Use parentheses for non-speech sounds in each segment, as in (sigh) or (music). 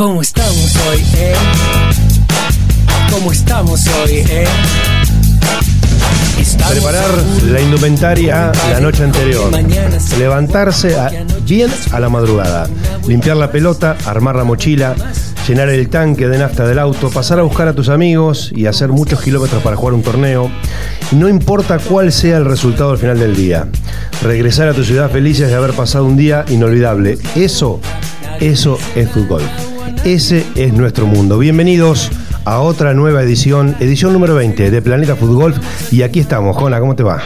¿Cómo estamos hoy, eh? ¿Cómo estamos hoy, eh? Estamos Preparar la indumentaria la noche anterior. Levantarse a- bien a la madrugada. Limpiar la pelota, armar la mochila, llenar el tanque de nafta del auto, pasar a buscar a tus amigos y hacer muchos kilómetros para jugar un torneo. No importa cuál sea el resultado al final del día. Regresar a tu ciudad felices de haber pasado un día inolvidable. Eso, eso es fútbol. Ese es nuestro mundo. Bienvenidos a otra nueva edición, edición número 20 de Planeta Fútbol. Y aquí estamos. Jona, ¿cómo te va?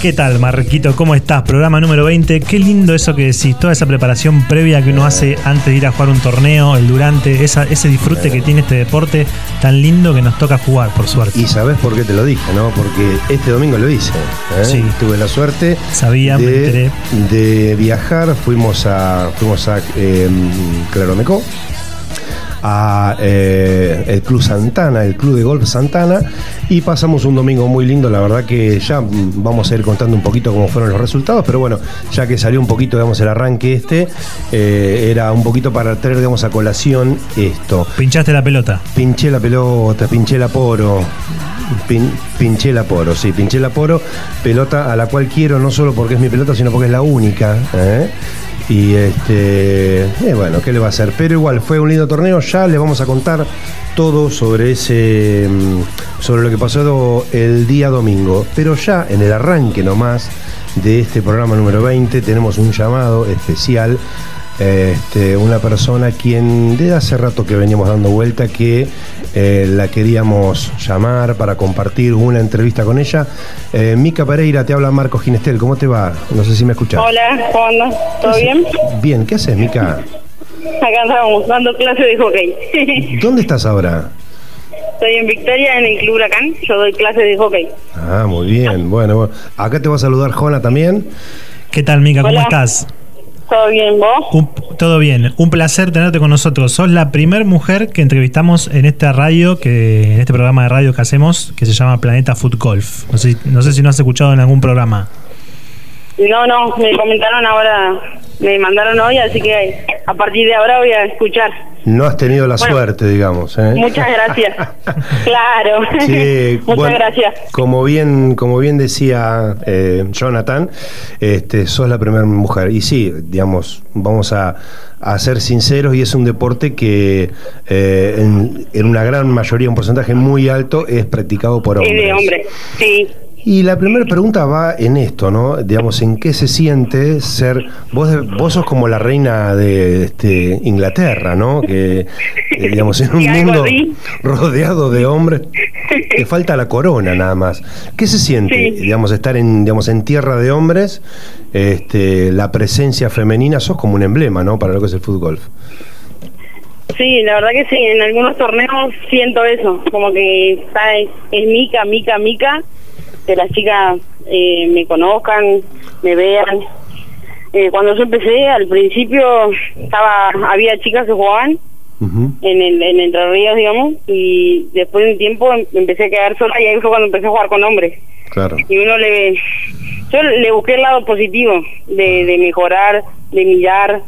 ¿Qué tal, Marquito? ¿Cómo estás? Programa número 20. Qué lindo eso que decís, toda esa preparación previa que uno hace antes de ir a jugar un torneo, el durante, esa- ese disfrute que tiene este deporte tan lindo que nos toca jugar, por suerte. Y sabes por qué te lo dije, ¿no? Porque este domingo lo hice. ¿eh? Sí. Tuve la suerte Sabía, me de, enteré. de viajar. Fuimos a, fuimos a eh, Claromecó, a eh, el Club Santana, el Club de Golf Santana, y pasamos un domingo muy lindo. La verdad que ya vamos a ir contando un poquito cómo fueron los resultados, pero bueno, ya que salió un poquito, digamos, el arranque este, eh, era un poquito para traer, digamos, a colación esto. Pinchaste la pelota. Pinché la pelota, pinché la poro. Pin- pinché la poro, sí, pinché la poro. Pelota a la cual quiero, no solo porque es mi pelota, sino porque es la única. ¿eh? Y este, eh, bueno, ¿qué le va a hacer? Pero igual, fue un lindo torneo. Ya le vamos a contar todo sobre ese. mm, sobre lo que pasó el día domingo. Pero ya en el arranque nomás de este programa número 20 tenemos un llamado especial este, una persona quien desde hace rato que veníamos dando vuelta que eh, la queríamos llamar para compartir una entrevista con ella. Eh, Mica Pereira, te habla Marco Ginestel, ¿cómo te va? No sé si me escuchas. Hola, ¿cómo andas? ¿Todo bien? Bien, ¿qué haces, Mica? Acá andamos dando clases de hockey. (laughs) ¿Dónde estás ahora? Estoy en Victoria, en el Club Huracán. Yo doy clases de hockey. Ah, muy bien, bueno, bueno. acá te va a saludar Jona también. ¿Qué tal, Mica? ¿Cómo Hola. estás? ¿Todo bien, vos? Un- todo bien. Un placer tenerte con nosotros. Sos la primer mujer que entrevistamos en esta radio, que en este programa de radio que hacemos, que se llama Planeta Foot Golf. No sé, no sé si no has escuchado en algún programa. No, no, me comentaron ahora, me mandaron hoy, así que a partir de ahora voy a escuchar. No has tenido la Bueno. suerte, digamos. ¿eh? Muchas gracias. (laughs) claro. Sí, (laughs) Muchas bueno, gracias. Como bien, como bien decía eh, Jonathan, este, sos la primera mujer. Y sí, digamos, vamos a, a ser sinceros, y es un deporte que eh, en, en una gran mayoría, un porcentaje muy alto, es practicado por hombres. Es de hombre, sí. Y la primera pregunta va en esto, ¿no? Digamos, ¿en qué se siente ser... Vos, vos sos como la reina de este, Inglaterra, ¿no? Que, eh, (laughs) digamos, en un mundo rodeado de hombres, te (laughs) falta la corona nada más. ¿Qué se siente, Sí. digamos, estar en, digamos, en tierra de hombres? Este, la presencia femenina, sos como un emblema, ¿no? Para lo que es el fútbol. Sí, la verdad que sí, en algunos torneos siento eso, como que está es, es mica, mica, mica, que las chicas eh, me conozcan, me vean. Eh, cuando yo empecé, al principio estaba había chicas que jugaban en el en Entre Ríos, digamos, y después de un tiempo em- empecé a quedar sola y ahí fue cuando empecé a jugar con hombres. Claro. Y uno le... Yo le busqué el lado positivo, de, de mejorar, de mirar,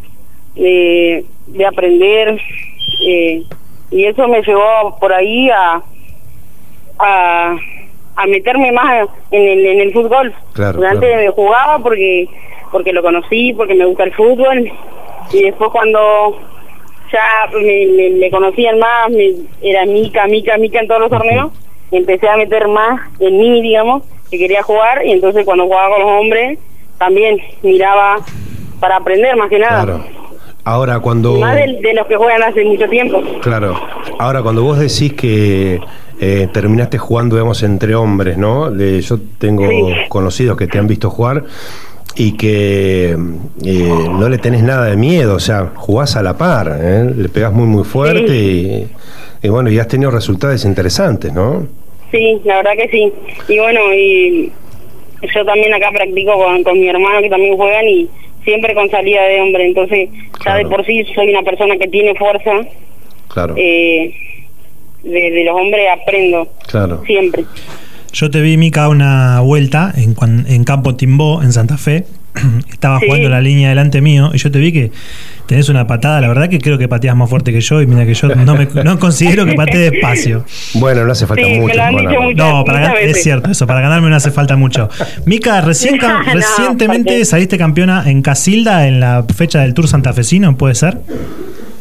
de, de aprender. eh, y eso me llevó por ahí a, a, a meterme más en el, en el fútbol. Claro, Antes claro. me jugaba porque porque lo conocí, porque me gusta el fútbol. Y después cuando ya me, me- me conocían más, me, era mica, mica, mica en todos los torneos, empecé a meter más en mí, digamos, que quería jugar y entonces cuando jugaba con los hombres también miraba para aprender más que nada. Claro. Ahora, cuando... Más de, de los que juegan hace mucho tiempo. Claro. Ahora, cuando vos decís que eh, terminaste jugando, digamos, entre hombres, ¿no? De- yo tengo Sí. conocidos que te han visto jugar y que eh, no le tenés nada de miedo, o sea, jugás a la par, ¿eh? le pegás muy, muy fuerte y, y bueno, y has tenido resultados interesantes, ¿no? Sí, la verdad que sí. Y bueno, y yo también acá practico con, con mi hermano que también juegan y siempre con salida de hombre. Entonces, ya de Claro. por sí soy una persona que tiene fuerza. Claro, Eh, de, de los hombres aprendo claro. siempre. Yo te vi, Mica, una vuelta en, cuan- en Campo Timbó, en Santa Fe, (clears throat) estaba Sí. jugando la línea delante mío y yo te vi que tenés una patada. La verdad que creo que pateas más fuerte que yo y mira que yo no, me, no considero que patee despacio. (laughs) Bueno, no hace falta Sí, me mucho. lo han Juana. dicho mucho. No, para muchas ganar, es veces. cierto eso, para ganarme no hace falta mucho. Mica, recién, (laughs) No, recientemente saliste campeona en Casilda en la fecha del Tour santafesino, ¿puede ser?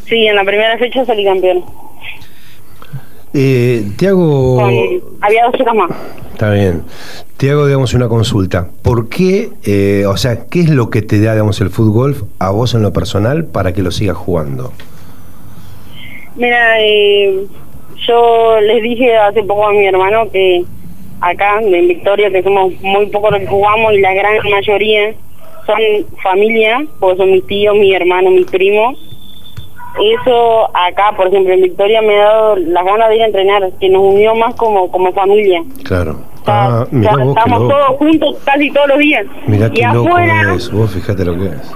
Sí, en la primera fecha salí campeón. Eh, te hago. Con, había dos chicas más. Está bien. Te hago, digamos, una consulta. ¿Por qué, eh, o sea, qué es lo que te da, digamos, el fútbol a vos en lo personal para que lo sigas jugando? Mira, eh, yo les dije hace poco a mi hermano que acá en Victoria, que somos muy pocos los que jugamos y la gran mayoría son familia, porque son mis tíos, mis hermanos, mis primos. Eso acá, por ejemplo, en Victoria me ha dado las ganas de ir a entrenar, que nos unió más como, como familia. Claro. Ah, mirá vos estamos loco. todos juntos casi todos los días. Mirá y qué loco afuera, es. Vos fíjate lo que es.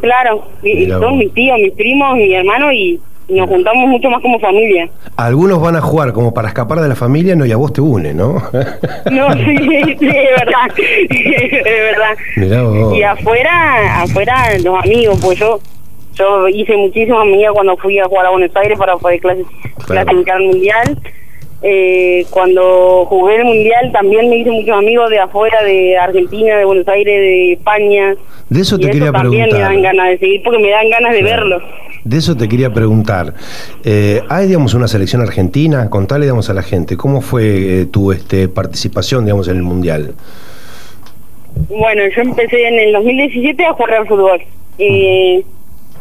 claro, y- y son vos. mis tíos, mis primos, mi hermano y nos juntamos mucho más como familia. Algunos van a jugar como para escapar de la familia, no, y a vos te une, ¿no? (laughs) No, sí, sí, es verdad, (laughs) es verdad. Mirá vos. Y afuera, afuera los amigos, pues yo yo hice muchísimas amigas cuando fui a jugar a Buenos Aires para poder clasificar al mundial. Eh, cuando jugué el mundial también me hice muchos amigos de afuera, de Argentina, de Buenos Aires, de España. De eso y te quería también preguntar. me dan ganas de seguir porque me dan ganas de Claro. verlo. De eso te quería preguntar. Eh, ¿Hay, digamos, una selección argentina? Contale, digamos, a la gente, ¿cómo fue eh, tu este, participación, digamos, en el Mundial? Bueno, yo empecé en el 2017 a jugar al fútbol. Eh,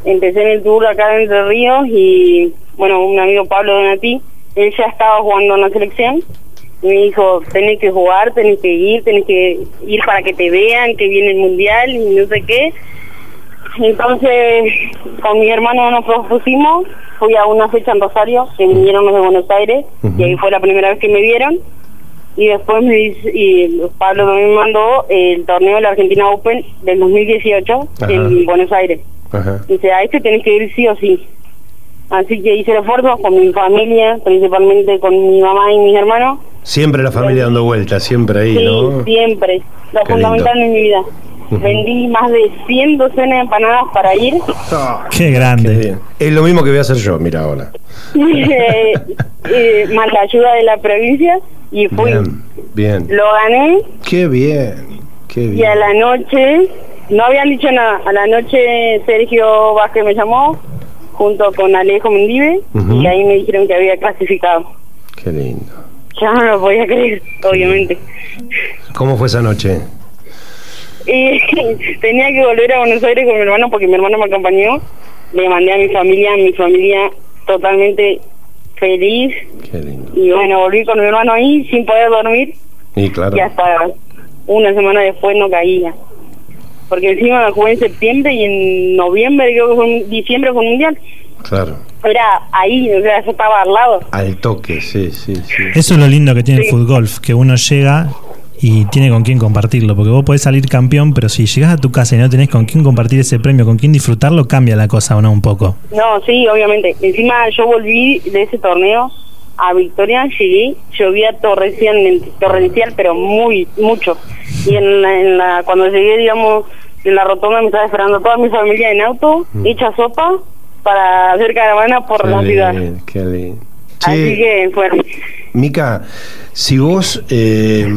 empecé en el tour acá de Entre Ríos y, bueno, un amigo Pablo Donati, él ya estaba jugando en la selección y me dijo, tenés que jugar, tenés que ir, tenés que ir para que te vean, que viene el mundial y no sé qué. Entonces, con mi hermano nos propusimos, fui a una fecha en Rosario, que vinieron los de Buenos Aires, y ahí fue la primera vez que me vieron. Y después me dice, y Pablo también me mandó el torneo de la Argentina Open del 2018 Ajá. en Buenos Aires. Ajá. Dice, a este tenés que ir sí o sí. Así que hice el esfuerzo con mi familia, principalmente con mi mamá y mis hermanos. Siempre la familia dando vueltas, siempre ahí, Sí, ¿no? siempre. Lo Qué fundamental lindo. en mi vida. Vendí más de 100 docenas de empanadas para ir. Ah, Qué qué grande. bien. Es lo mismo que voy a hacer yo, mira ahora. (laughs) Eh, eh, más la ayuda de la provincia y fui. Bien, bien. Lo gané Qué bien, qué y bien. a la noche, no habían dicho nada, a la noche Sergio Vázquez me llamó junto con Alejo Mendive y ahí me dijeron que había clasificado. Qué lindo. Ya no lo podía creer, obviamente. ¿Cómo fue esa noche? Y (laughs) tenía que volver a Buenos Aires con mi hermano porque mi hermano me acompañó. Le mandé a mi familia, mi familia totalmente feliz. Qué lindo. Y bueno, volví con mi hermano ahí sin poder dormir Y claro. y hasta una semana después no caía. Porque encima jugué en septiembre y en noviembre, creo que fue en diciembre fue el mundial. Claro. Era ahí, o sea, yo estaba al lado. Al toque, sí, sí, sí. Eso es lo lindo que tiene el fútbol, que uno llega y tiene con quién compartirlo, porque vos podés salir campeón, pero si llegás a tu casa y no tenés con quién compartir ese premio, con quién disfrutarlo, cambia la cosa o no un poco. No, sí, obviamente. Encima yo volví de ese torneo a Victoria, llegué, llovía torrencial, torrencial pero muy, mucho. Y en la, en la, cuando llegué, digamos, en la rotonda me estaba esperando toda mi familia en auto, hecha sopa, para hacer caravana por Qué la ciudad. qué lindo. Así que fue. Mica, si vos, eh,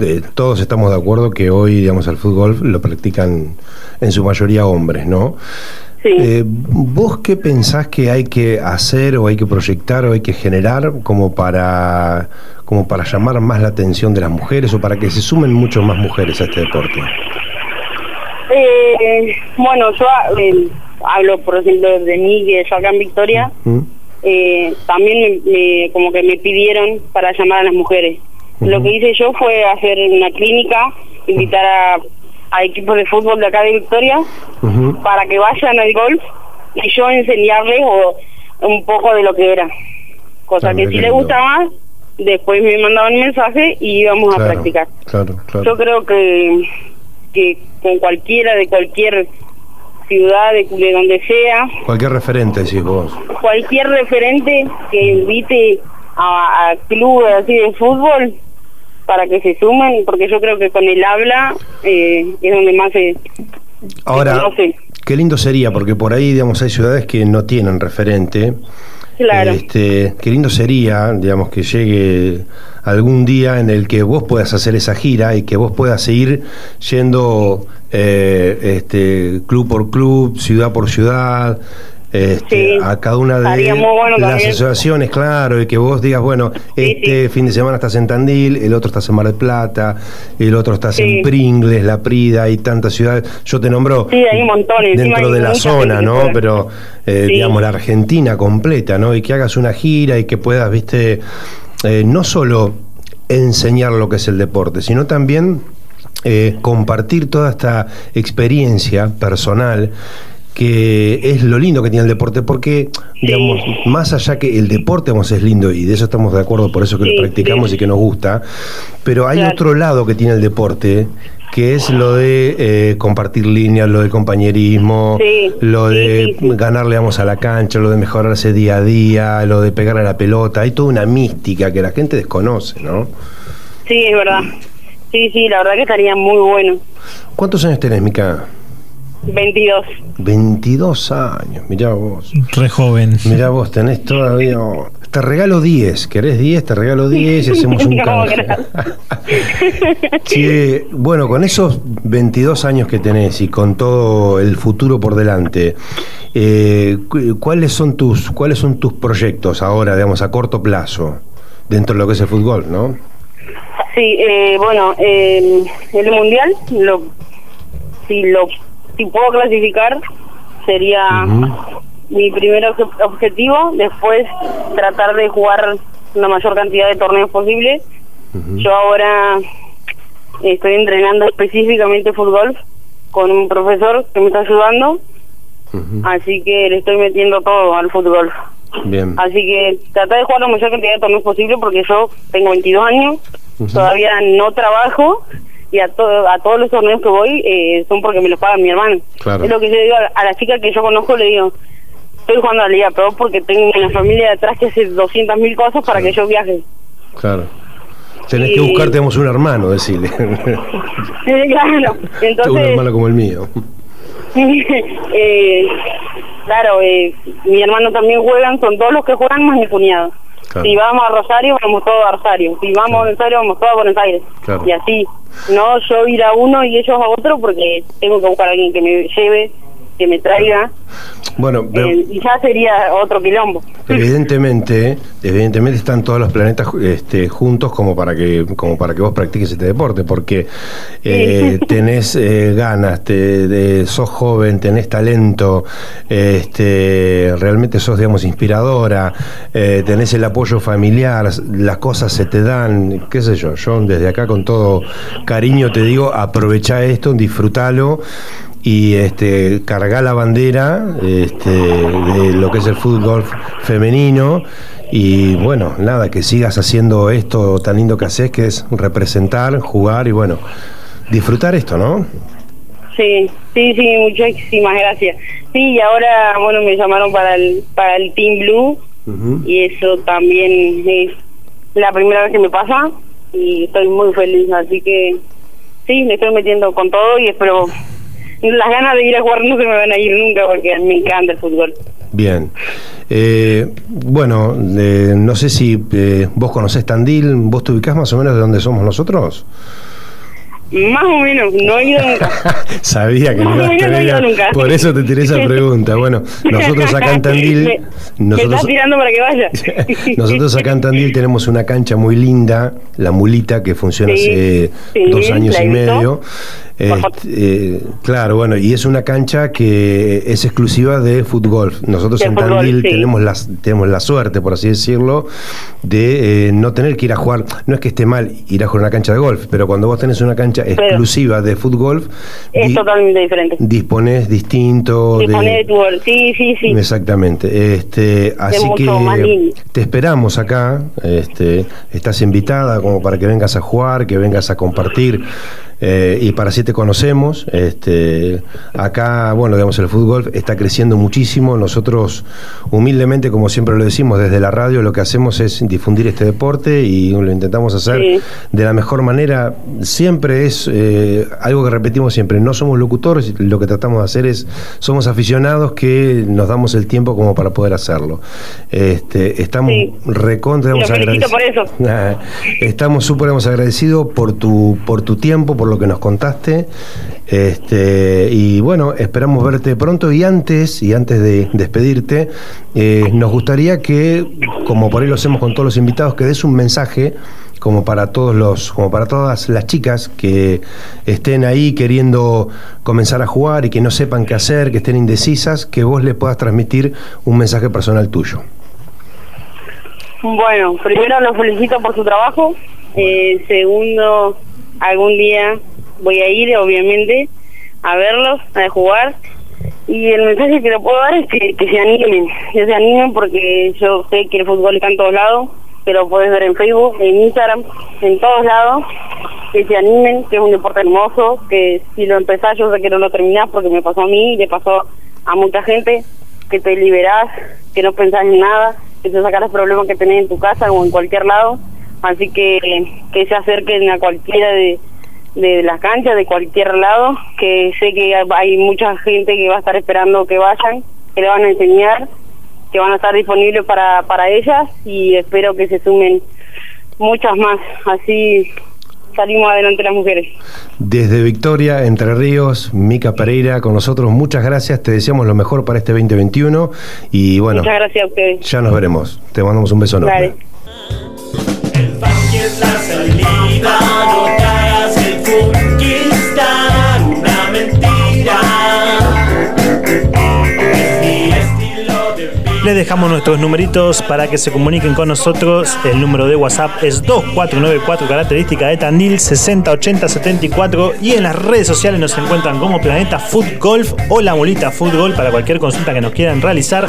eh, todos estamos de acuerdo que hoy, digamos, al fútbol lo practican en su mayoría hombres, ¿no? Sí. Eh, ¿Vos qué pensás que hay que hacer o hay que proyectar o hay que generar como para, como para llamar más la atención de las mujeres o para que se sumen mucho más mujeres a este deporte? Eh, bueno, yo eh, hablo, por ejemplo, de mí, que yo acá en Victoria, eh, también me- me- como que me pidieron para llamar a las mujeres. Lo que hice yo fue hacer una clínica, invitar a, a equipos de fútbol de acá de Victoria para que vayan al golf y yo enseñarles o, un poco de lo que era. Cosa Ah, que si qué les lindo. gusta más, después me mandaban un mensaje y íbamos a practicar. Claro, claro. Yo creo que, que con cualquiera de cualquier ciudad, de, de donde sea, Cualquier referente, decís vos. cualquier referente que invite a, a clubes así de fútbol, para que se sumen, porque yo creo que con el habla eh, es donde más se, Ahora, conoce. qué lindo sería, porque por ahí, digamos, hay ciudades que no tienen referente. Claro. Este, qué lindo sería, digamos, que llegue algún día en el que vos puedas hacer esa gira y que vos puedas seguir yendo eh, este, club por club, ciudad por ciudad, este, Sí, a cada una de bueno las asociaciones, claro, y que vos digas, bueno, Sí, este fin de semana estás en Tandil, el otro estás en Mar del Plata, el otro estás en Pringles, La Prida, hay tantas ciudades. Yo te nombro hay dentro de la zona, ¿no? Pero, eh, digamos, la Argentina completa, ¿no? Y que hagas una gira y que puedas, viste, eh, no solo enseñar lo que es el deporte, sino también eh, compartir toda esta experiencia personal que es lo lindo que tiene el deporte, porque, digamos, más allá que el deporte digamos, es lindo, y de eso estamos de acuerdo, por eso que Sí, lo practicamos sí. y que nos gusta, pero hay Claro. otro lado que tiene el deporte, que es lo de eh, compartir líneas, lo de compañerismo, lo de ganarle vamos, a la cancha, lo de mejorarse día a día, lo de pegarle a la pelota, hay toda una mística que la gente desconoce, ¿no? Sí, es verdad. Sí, sí, la verdad que estaría muy bueno. ¿Cuántos años tenés, Mica? 22. 22 años, mirá vos. Re joven. Mirá vos, tenés todavía... Te regalo 10, ¿querés 10? Te regalo 10 y hacemos un (laughs) canje. (laughs) Che, bueno, con esos 22 años que tenés y con todo el futuro por delante, eh, cu- ¿cuáles son tus cuáles son tus proyectos ahora, digamos, a corto plazo dentro de lo que es el fútbol, no? Sí, eh, bueno, eh, el mundial, lo, si lo si puedo clasificar, sería mi primer obje- objetivo. Después, tratar de jugar la mayor cantidad de torneos posible. Yo ahora estoy entrenando específicamente fútbol con un profesor que me está ayudando, así que le estoy metiendo todo al fútbol. Bien. Así que tratar de jugar la mayor cantidad de torneos posible porque yo tengo 22 años, todavía no trabajo y a, to- a todos los torneos que voy eh, son porque me los paga mi hermano. Claro. Es lo que yo digo a, a la chica que yo conozco, le digo, estoy jugando a la Liga Pro porque tengo una familia detrás que hace 200 mil cosas para que yo viaje. Claro. Tenés Y- que buscarte, digamos, un hermano, decirle. claro, (laughs) un entonces... hermano como el mío. (laughs) eh, claro, eh, mi hermano también juegan, son todos los que juegan más mi cuñado. Claro. Si vamos a Rosario, vamos todos a Rosario. Si vamos a Buenos Aires, vamos todos a Buenos Aires. Claro. Y así. No yo ir a uno y ellos a otro porque tengo que buscar a alguien que me lleve, que me traiga. Bueno, pero- eh, y ya sería otro quilombo. Evidentemente, evidentemente están todos los planetas este, juntos como para que como para que vos practiques este deporte, porque eh, (laughs) tenés eh, ganas, te, de- sos joven, tenés talento, este, realmente sos digamos inspiradora, tenés el apoyo familiar, las cosas se te dan, qué sé yo. Yo desde acá con todo cariño te digo, aprovecha esto, disfrútalo y este cargar la bandera este, de lo que es el fútbol femenino y bueno, nada, que sigas haciendo esto tan lindo que haces, que es representar, jugar y bueno, disfrutar esto, ¿no? Sí, sí, sí, muchísimas gracias. Sí, y ahora, bueno, me llamaron para el, para el Team Blue y eso también es la primera vez que me pasa y estoy muy feliz, así que sí, le estoy metiendo con todo y espero las ganas de ir a jugar no se me van a ir nunca porque me encanta el fútbol. Bien. Eh, bueno, eh, no sé si eh, vos conocés Tandil, vos te ubicás más o menos de dónde somos nosotros. Más o menos, no he ido nunca. (laughs) Sabía que No, no ibas a tener- no, nunca. Por eso te tiré esa pregunta. Bueno, nosotros acá en Tandil. Me, (laughs) me nosotros, estás tirando para que vaya. (laughs) Nosotros acá en Tandil tenemos una cancha muy linda, la Mulita, que funciona Sí, hace sí, dos años y medio. Este, eh, claro, bueno, y es una cancha que es exclusiva de fútbol. Nosotros De en fútbol, Tandil sí. tenemos, la, tenemos la suerte, por así decirlo, de eh, no tener que ir a jugar. No es que esté mal ir a jugar a una cancha de golf, pero cuando vos tenés una cancha exclusiva de fútbol, Es di- totalmente diferente. disponés distinto. Disponer de gol. Sí, sí, sí. Exactamente. Este, así que te esperamos acá. Este, estás invitada como para que vengas a jugar, que vengas a compartir eh, y para así te conocemos. Este, acá, bueno, digamos, el fútbol está creciendo muchísimo. Nosotros, humildemente, como siempre lo decimos, desde la radio lo que hacemos es difundir este deporte y lo intentamos hacer Sí. de la mejor manera. Siempre es eh, algo que repetimos siempre, no somos locutores, lo que tratamos de hacer es, somos aficionados que nos damos el tiempo como para poder hacerlo. Este, estamos Sí. recontra. Ah, (laughs) Estamos súper agradecidos por tu, por tu tiempo, por lo que nos contaste. Este, y bueno, esperamos verte pronto. Y antes, y antes de despedirte, eh, nos gustaría que, como por ahí lo hacemos con todos los invitados, que des un mensaje como para todos los, como para todas las chicas que estén ahí queriendo comenzar a jugar y que no sepan qué hacer, que estén indecisas, que vos le puedas transmitir un mensaje personal tuyo. Bueno, primero los felicito por su trabajo. Eh, segundo, algún día voy a ir, obviamente, a verlos, a jugar. Y el mensaje que le puedo dar es que, se animen, que se animen porque yo sé que el fútbol está en todos lados, que lo puedes ver en Facebook, en Instagram, en todos lados. Que se animen, que es un deporte hermoso, que si lo empezás yo sé que no lo terminás porque me pasó a mí le pasó a mucha gente, que te liberás, que no pensás en nada, que te sacas los problemas que tenés en tu casa o en cualquier lado. Así que que se acerquen a cualquiera de, de las canchas, de cualquier lado, que sé que hay mucha gente que va a estar esperando que vayan, que le van a enseñar, que van a estar disponibles para, para ellas y espero que se sumen muchas más. Así salimos adelante las mujeres. Desde Victoria, Entre Ríos, Mica Pereira con nosotros, muchas gracias, te deseamos lo mejor para este 2021 y bueno, Muchas gracias a ustedes. ya nos veremos. Te mandamos un beso enorme. Dale. Salida, no te dejamos nuestros numeritos para que se comuniquen con nosotros. El número de WhatsApp es 2494, característica de Tandil 608074. Y en las redes sociales nos encuentran como Planeta Food Golf o La Molita Food Golf para cualquier consulta que nos quieran realizar.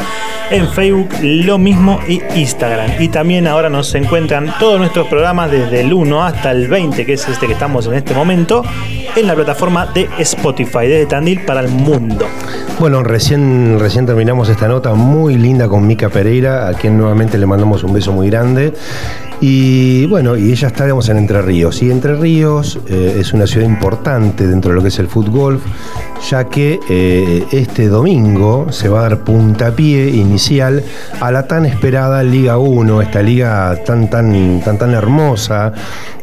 En Facebook lo mismo y Instagram. Y también ahora nos encuentran todos nuestros programas desde el 1 hasta el 20, que es este que estamos en este momento, en la plataforma de Spotify, desde Tandil para el mundo. Bueno, recién, recién terminamos esta nota muy linda con Mica Pereira, a quien nuevamente le mandamos un beso muy grande. Y bueno, y ella está, en Entre Ríos. Y Entre Ríos eh, es una ciudad importante dentro de lo que es el fútbol, ya que eh, este domingo se va a dar puntapié inicial a la tan esperada Liga 1, esta liga tan, tan, tan, tan hermosa,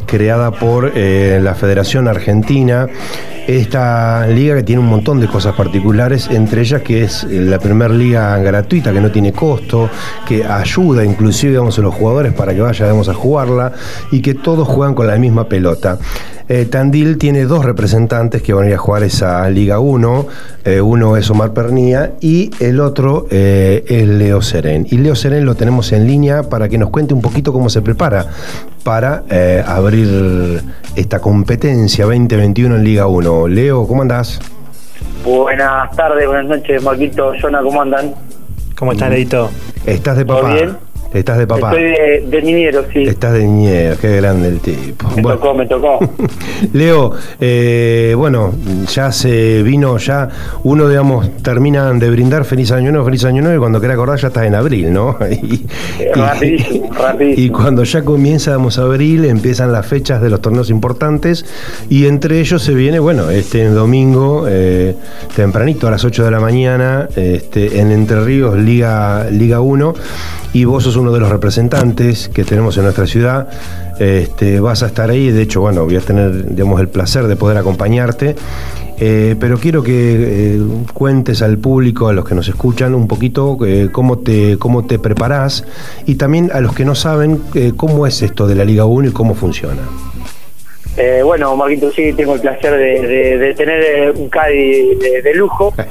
creada por eh, la Federación Argentina. Esta liga que tiene un montón de cosas particulares, entre ellas que es la primera liga gratuita, que no tiene costo, que ayuda inclusive digamos, a los jugadores para que vayan a jugarla y que todos juegan con la misma pelota. Eh, Tandil tiene dos representantes que van a ir a jugar esa Liga 1. Eh, uno es Omar Pernía y el otro eh, es Leo Serén. Y Leo Serén lo tenemos en línea para que nos cuente un poquito cómo se prepara para eh, abrir esta competencia 2021 en Liga 1. Leo, ¿cómo andás? Buenas tardes, buenas noches, Marquito, Jonah, ¿cómo andan? ¿Cómo estás, Leito? Estás de ¿Todo papá. bien? Estás de papá. Estoy de, de niñero, sí. Estás de niñera, qué grande el tipo. Me Bueno. tocó, me tocó. (laughs) Leo, eh, bueno, ya se vino, ya uno, digamos, terminan de brindar feliz año nuevo, feliz año nuevo, y cuando quiera acordar ya estás en abril, ¿no? (laughs) Y, Eh, rapidísimo, rapidísimo. y cuando ya comienza, digamos, abril, empiezan las fechas de los torneos importantes, y entre ellos se viene, bueno, este domingo, eh, tempranito, a las 8 de la mañana, este, en Entre Ríos, Liga, Liga 1, y vos sos uno de los representantes que tenemos en nuestra ciudad. Este, vas a estar ahí, de hecho, bueno, voy a tener digamos, el placer de poder acompañarte. Eh, pero quiero que eh, cuentes al público, a los que nos escuchan, un poquito eh, cómo, te, cómo te preparás y también a los que no saben cómo es esto de la Liga 1 y cómo funciona. Eh, bueno, Marquito, sí, tengo el placer de, de- de tener eh, un Caddy de, de lujo. (laughs)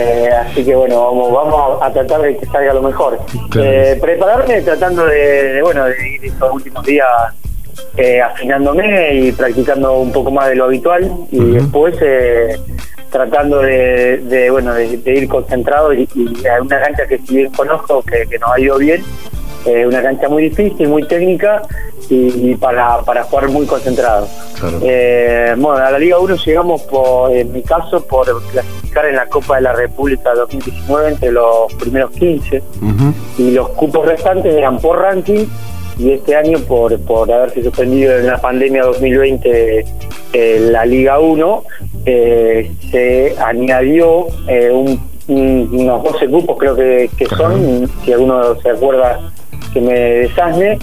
Eh, así que bueno, vamos, vamos a tratar de que salga lo mejor. Claro. Eh, prepararme tratando de, bueno, de ir estos últimos días eh, afinándome y practicando un poco más de lo habitual y Ujú. después eh, tratando de, de, bueno de, ir concentrado y, y a una cancha que si bien conozco que, que nos ha ido bien una cancha muy difícil, muy técnica y, y para, para jugar muy concentrado. Claro. Eh, bueno, a la Liga 1 llegamos, por, en mi caso, por clasificar en la Copa de la República 2019 entre los primeros 15 Ujú. y los cupos restantes eran por ranking y este año por, por haberse suspendido en la pandemia 2020 eh, la Liga 1 eh, se añadió eh, un- un- unos 12 cupos creo que, que son, si alguno se acuerda que me desasne,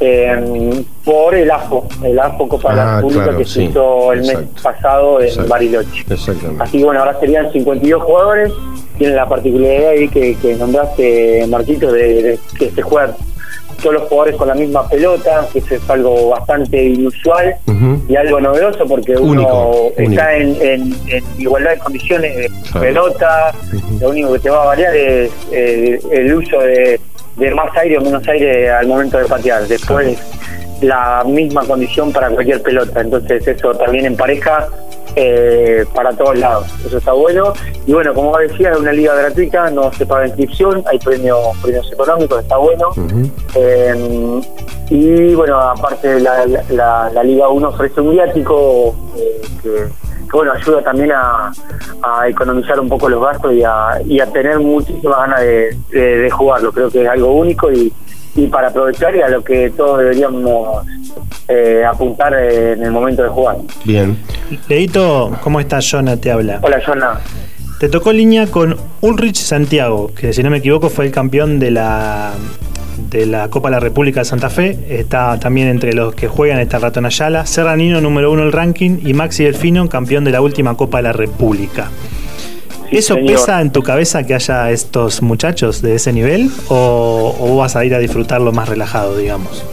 eh, por el AFO, el AFO Copa de la Ah, República claro, que se sí, hizo el mes pasado en Exacto. Bariloche. Exactamente. Así que bueno, ahora serían 52 jugadores. Tienen la particularidad ahí que, que nombraste, Marquito, de, de que se juegan todos los jugadores con la misma pelota, que eso es algo bastante inusual y algo novedoso porque uno Único, está en, en- en igualdad de condiciones de Claro. pelota, lo único que te va a variar es eh, el uso de, de más aire o menos aire al momento de patear. Después la misma condición para cualquier pelota, entonces eso también en pareja eh, para todos lados, eso está bueno. Y bueno, como decía, es una liga gratuita, no se paga inscripción, hay premios, premios económicos, está bueno. Eh, y bueno, aparte la, la, la- la Liga 1 ofrece un viático eh, que, que, bueno, ayuda también a, a economizar un poco los gastos y a, y a tener muchísimas ganas de, de- de jugarlo. Creo que es algo único y, y para aprovechar y a lo que todos deberíamos eh, apuntar en el momento de jugar. Bien. Leito, ¿cómo estás? Jonah te habla. Hola, Jonah. Te tocó línea con Ulrich Santiago, que si no me equivoco fue el campeón de la de la Copa de la República de Santa Fe. Está también entre los que juegan está Ratón Ayala, Serranino número uno el ranking y Maxi Delfino, campeón de la última Copa de la República. Sí, ¿Eso señor. pesa en tu cabeza que haya estos muchachos de ese nivel o, o vas a ir a disfrutarlo más relajado, digamos?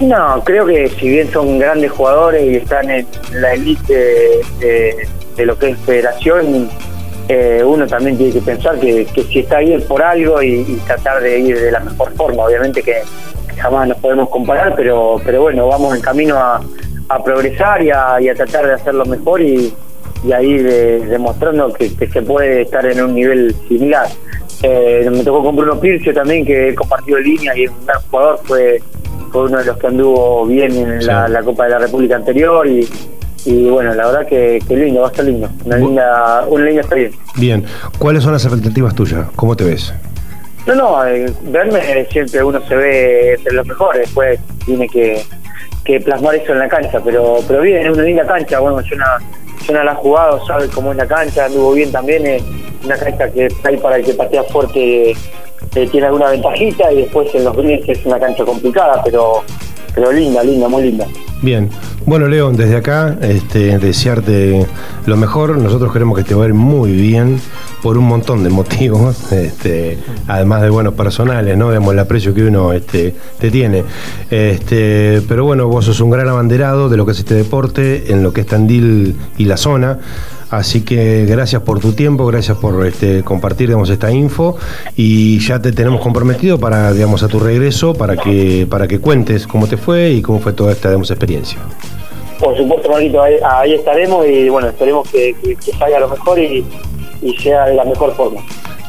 No, creo que si bien son grandes jugadores y están en la elite de, de- de lo que es federación, eh, uno también tiene que pensar que, que si está ahí es por algo y, y tratar de ir de la mejor forma. Obviamente que, jamás nos podemos comparar, pero, pero bueno, vamos en camino a, a progresar y a, y a tratar de hacerlo mejor y, y ahí de- demostrando que, que se puede estar en un nivel similar. Eh, me tocó con Bruno Pircio también, que he compartido línea y es un gran jugador, fue, fue uno de los que anduvo bien en la, la Copa de la República anterior y, y bueno, la verdad que, que lindo, va a estar lindo, una Bu- linda, una linda experiencia. Bien. ¿Cuáles son las expectativas tuyas? ¿Cómo te ves? No, no, eh, verme eh, siempre uno se ve entre los mejores, después tiene que, que plasmar eso en la cancha, pero pero bien, es una linda cancha, bueno, yo no la ha jugado, sabe cómo es la cancha, anduvo bien también, es una cancha que está ahí para el que patea fuerte eh, tiene alguna ventajita y después en los greens es una cancha complicada, pero pero linda, linda, muy linda. Bien. Bueno, León, desde acá, este, desearte lo mejor. Nosotros queremos que te vaya muy bien por un montón de motivos, (laughs) este, además de buenos personales, ¿no? Digamos, el aprecio que uno este, te tiene. Este, pero bueno, vos sos un gran abanderado de lo que es este deporte, en lo que es Tandil y la zona. Así que gracias por tu tiempo, gracias por este, compartir digamos, esta info y ya te tenemos comprometido para digamos, a tu regreso para que, para que cuentes cómo te fue y cómo fue toda esta digamos, experiencia. Por supuesto, Marquito, ahí, ahí estaremos y bueno, esperemos que, que, que salga lo mejor y, y sea de la mejor forma.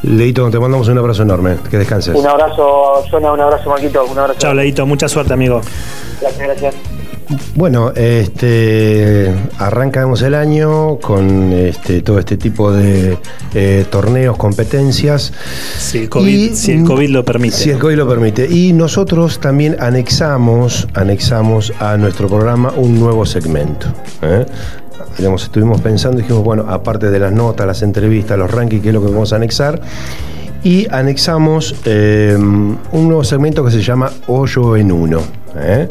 Leito, te mandamos un abrazo enorme, que descanses. Un abrazo, Zona, un abrazo, Marquito, un abrazo. Chao, Leito, mucha suerte, amigo. Gracias, gracias. Bueno, este arrancamos el año con este todo este tipo de eh, torneos, competencias. Si el COVID, Y- si el COVID lo permite. Si el COVID lo permite. Y nosotros también anexamos, anexamos a nuestro programa un nuevo segmento. ¿eh? Digamos, estuvimos pensando y dijimos, bueno, aparte de las notas, las entrevistas, los rankings, que es lo que vamos a anexar. Y anexamos eh, un nuevo segmento que se llama Hoyo en Uno. ¿eh?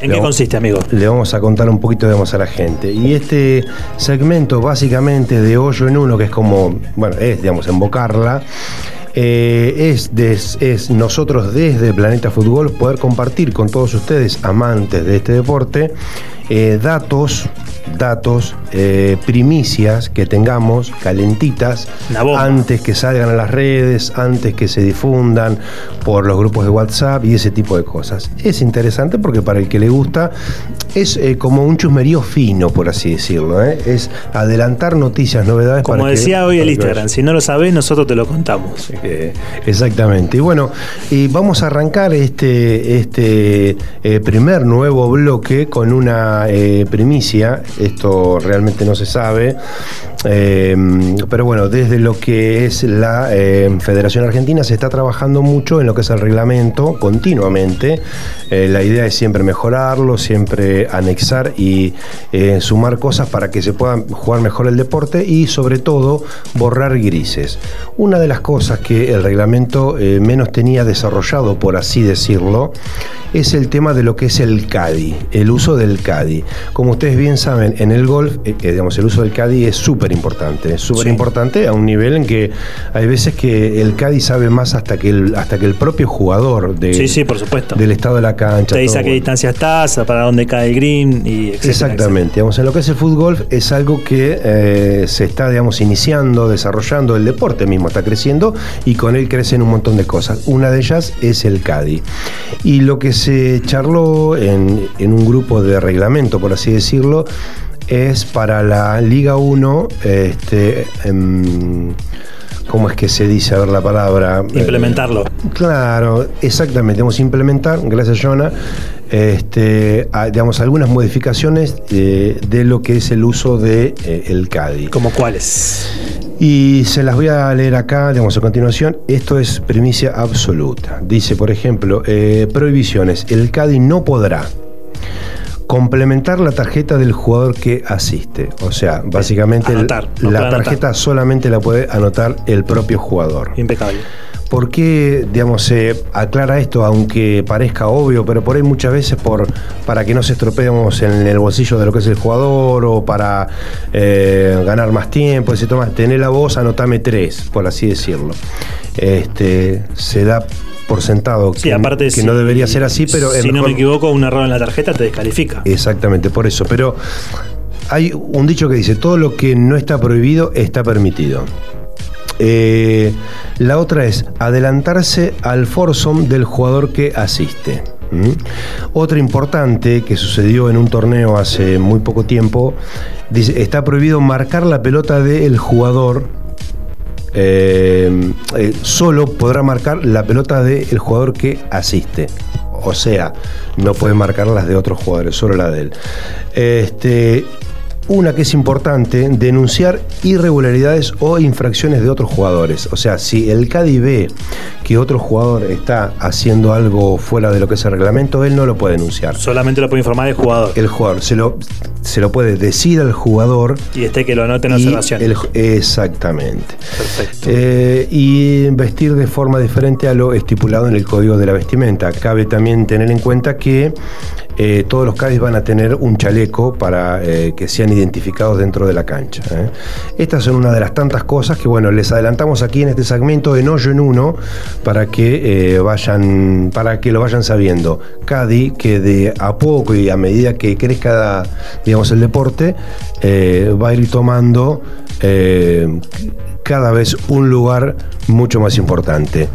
¿En Le qué consiste, amigo? le vamos a contar un poquito digamos, a la gente. Y este segmento básicamente de hoyo en uno, que es como, bueno, es, digamos, embocarla, eh, es, des- es nosotros desde Planeta Fútbol poder compartir con todos ustedes, amantes de este deporte, eh, datos datos, eh, primicias que tengamos calentitas antes que salgan a las redes, antes que se difundan por los grupos de WhatsApp y ese tipo de cosas. Es interesante porque para el que le gusta es eh, como un chusmerío fino, por así decirlo. ¿eh? Es adelantar noticias, novedades. Como para que- decía hoy el Instagram, si no lo sabés, nosotros te lo contamos. Exactamente. Y bueno, y vamos a arrancar este, este primer nuevo bloque con una primicia. Esto realmente no se sabe. Eh, pero bueno, desde lo que es la eh, Federación Argentina se está trabajando mucho en lo que es el reglamento continuamente. Eh, la idea es siempre mejorarlo, siempre anexar y sumar cosas para que se pueda jugar mejor el deporte y sobre todo borrar grises. Una de las cosas que el reglamento menos tenía desarrollado, por así decirlo, es el tema de lo que es el CADI, el uso del CADI. Como ustedes bien saben, en el golf, eh, digamos, el uso del CADI es súper importante, es súper importante a un nivel en que hay veces que el CADI sabe más hasta que el, hasta que el propio jugador de, Sí, sí, por supuesto. del estado de la cancha. Te dice todo, a qué bueno. distancia estás, para dónde cae el green y etcétera, Exactamente, digamos, en lo que es el fútbol es algo que eh, se está, digamos, iniciando, desarrollando, el deporte mismo está creciendo y con él crecen un montón de cosas. Una de ellas es el CADI. Y lo que se charló en, en un grupo de reglamento, por así decirlo, es para la Liga 1, este, em, ¿cómo es que se dice? A ver la palabra. Implementarlo. Claro, exactamente. Vamos a implementar, gracias Jonah, este, a- digamos, algunas modificaciones eh, de lo que es el uso de eh, el CADI. ¿Como cuáles? Y se las voy a leer acá, digamos, a continuación. Esto es primicia absoluta. Dice, por ejemplo, eh, prohibiciones. El CADI no podrá complementar la tarjeta del jugador que asiste. O sea, básicamente Anotar, no la anotar. tarjeta solamente la puede anotar el propio jugador. Impecable. ¿Por qué, digamos, se aclara esto, aunque parezca obvio, pero por ahí muchas veces por, para que no se estropeemos en el bolsillo de lo que es el jugador o para eh, ganar más tiempo, ese toma, tener la voz, anotame tres, por así decirlo. Este, se da por sentado Sí, que, aparte que si- no debería ser así, pero si no mejor- me equivoco, un error en la tarjeta te descalifica. Exactamente, por eso. Pero hay un dicho que dice, todo lo que no está prohibido está permitido. Eh, la otra es adelantarse al foursome del jugador que asiste. ¿Mm? Otra importante que sucedió en un torneo hace muy poco tiempo, dice, está prohibido marcar la pelota del jugador eh, eh, solo podrá marcar la pelota del jugador que asiste. O sea, no puede marcar las de otros jugadores, solo la de él. Este, una que es importante, denunciar irregularidades o infracciones de otros jugadores. O sea, si el CADI ve que otro jugador está haciendo algo fuera de lo que es el reglamento, él no lo puede denunciar. Solamente lo puede informar el jugador. El jugador se lo, se lo puede decir al jugador y este que lo anote en observación. el- exactamente. Perfecto. Eh, y vestir de forma diferente a lo estipulado en el código de la vestimenta. Cabe también tener en cuenta que eh, todos los CADIs van a tener un chaleco para eh, que sean identificados dentro de la cancha. ¿eh? Estas son una de las tantas cosas que, bueno, les adelantamos aquí en este segmento en hoyo en uno para que vayan, para que lo vayan sabiendo. CADI, que de a poco y a medida que crezca, digamos, el deporte, va a ir tomando cada vez un lugar mucho más importante.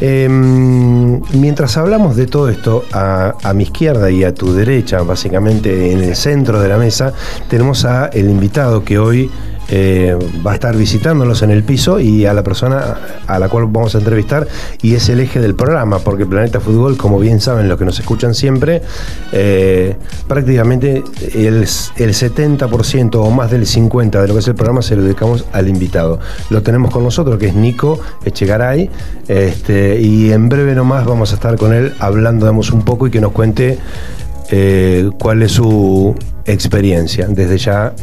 Em, mientras hablamos de todo esto, a, a mi izquierda y a tu derecha, básicamente en el centro de la mesa, tenemos a el invitado que hoy eh, va a estar visitándonos en el piso y a la persona a la cual vamos a entrevistar y es el eje del programa, porque Planeta Fútbol, como bien saben los que nos escuchan siempre, eh, prácticamente el, el 70% o más del 50% de lo que es el programa se lo dedicamos al invitado. Lo tenemos con nosotros, que es Nico Echegaray, este, y en breve nomás vamos a estar con él hablando un poco y que nos cuente eh, cuál es su experiencia. Desde ya,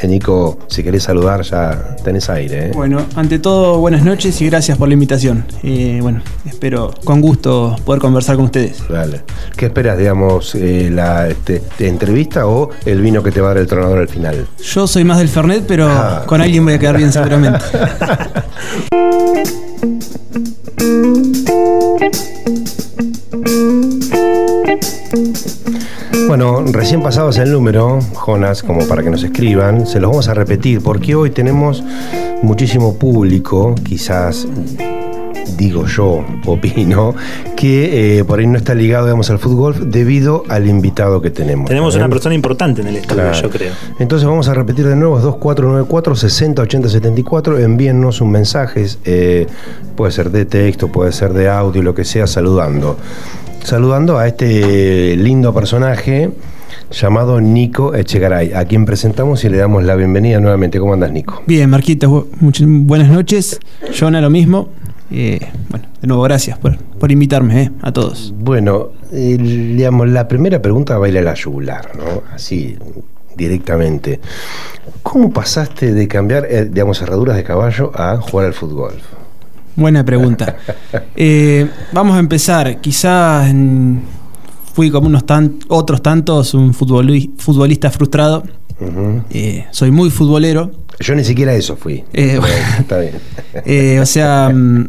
eh, Nico, si querés saludar, ya tenés aire. ¿eh? Bueno, ante todo, buenas noches y gracias por la invitación. Eh, bueno, espero con gusto poder conversar con ustedes. Dale. ¿Qué esperas, digamos, eh, la este, entrevista o el vino que te va a dar el tronador al final? Yo soy más del Fernet, pero Ah. con alguien voy a quedar bien seguramente. (laughs) Bueno, recién pasabas el número, Jonas, como para que nos escriban, se los vamos a repetir, porque hoy tenemos muchísimo público, quizás digo yo, opino, que eh, por ahí no está ligado digamos, al fútbol debido al invitado que tenemos. Tenemos ¿Está una bien? persona importante en el estudio, Claro. yo creo. Entonces vamos a repetir de nuevo, es 2494 60 80 74, envíennos un mensaje, eh, puede ser de texto, puede ser de audio, lo que sea, saludando. Saludando a este lindo personaje llamado Nico Echegaray, a quien presentamos y le damos la bienvenida nuevamente. ¿Cómo andas, Nico? Bien, Marquitos, buenas noches. Jonah, lo mismo. Eh, bueno, de nuevo, gracias por, por invitarme eh, a todos. Bueno, eh, digamos, la primera pregunta va a ir a la yugular, ¿no? Así, directamente. ¿Cómo pasaste de cambiar, eh, digamos, herraduras de caballo a jugar al fútbol? Buena pregunta. (laughs) Eh, vamos a empezar. Quizás fui como unos tan- otros tantos, un futboli- futbolista frustrado. Eh, soy muy futbolero. Yo ni siquiera eso fui. Eh, (laughs) Bueno, Está bien. O sea, mm,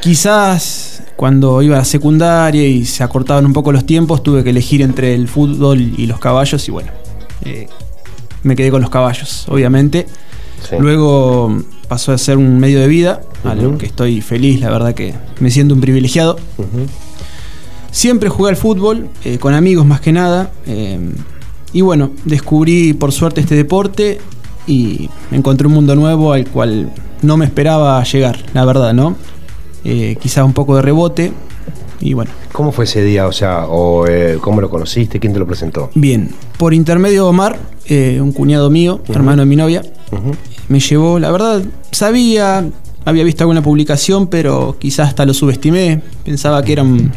quizás cuando iba a la secundaria y se acortaban un poco los tiempos, tuve que elegir entre el fútbol y los caballos y bueno, me quedé con los caballos, obviamente. Sí. Luego pasó a ser un medio de vida, a lo que estoy feliz, la verdad que me siento un privilegiado. Siempre jugué al fútbol, eh, con amigos más que nada. eh, y bueno, descubrí por suerte este deporte y encontré un mundo nuevo al cual no me esperaba llegar, la verdad, ¿no? Eh, quizás un poco de rebote. Y bueno, ¿Cómo fue ese día? O sea, o, eh, ¿cómo lo conociste? ¿Quién te lo presentó? bien. Por intermedio de Omar, eh, un cuñado mío, hermano de mi novia, me llevó, la verdad, sabía, había visto alguna publicación, pero quizás hasta lo subestimé. Pensaba que era un...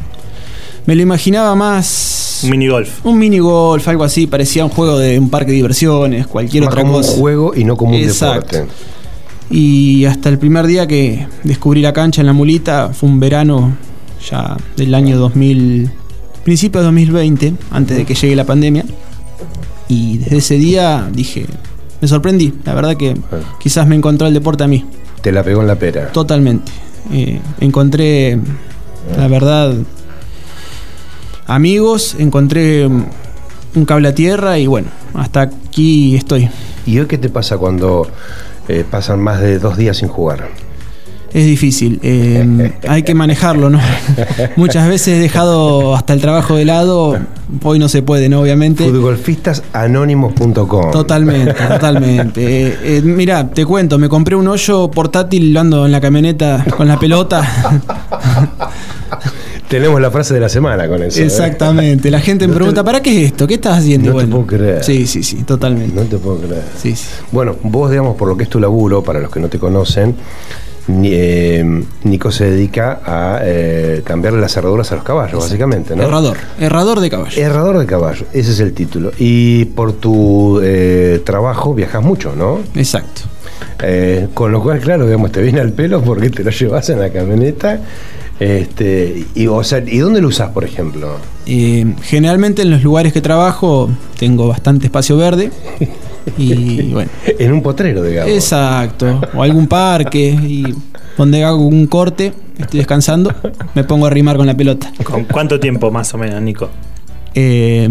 Me lo imaginaba más... Un mini golf. Un mini golf, algo así, parecía un juego de un parque de diversiones, cualquier Más otra como cosa. un juego y no como un Exacto. deporte. Y hasta el primer día que descubrí la cancha en la mulita, fue un verano ya del año 2000, principio de 2020, antes de que llegue la pandemia. Y desde ese día dije, me sorprendí, la verdad que quizás me encontró el deporte a mí, Te la pegó en la pera. totalmente. Eh, encontré, la verdad, amigos, encontré un cable a tierra y bueno, hasta aquí estoy. ¿Y hoy qué te pasa cuando eh, pasan más de dos días sin jugar? Es difícil, eh, hay que manejarlo, ¿no? (laughs) Muchas veces he dejado hasta el trabajo de lado, hoy no se puede, ¿no? Obviamente. Futbolfistasanónimos.com Totalmente, (laughs) totalmente. Eh, eh, mira, te cuento, me compré un hoyo portátil, lo ando en la camioneta con la pelota. (laughs) Tenemos la frase de la semana con eso. ¿eh? Exactamente. La gente me No te- pregunta, ¿para qué es esto? ¿Qué estás haciendo? No Y te puedo creer. Sí, sí, sí, totalmente. No te puedo creer. Sí, sí. Bueno, vos, digamos, por lo que es tu laburo, para los que no te conocen, eh, Nico se dedica a eh, cambiarle las cerraduras a los caballos, básicamente, ¿no? Herrador, herrador de caballo. Herrador de caballo, ese es el título. Y por tu eh, trabajo viajas mucho, ¿no? Exacto. Con lo cual, claro, digamos, te viene al pelo porque te lo llevas en la camioneta. Este, y, o sea, ¿y dónde lo usas, por ejemplo? Generalmente en los lugares que trabajo tengo bastante espacio verde. (laughs) Y (laughs) bueno, En un potrero, digamos. exacto. O algún parque. Y donde hago un corte, estoy descansando, me pongo a rimar con la pelota. ¿Con cuánto tiempo más o menos, Nico? Eh,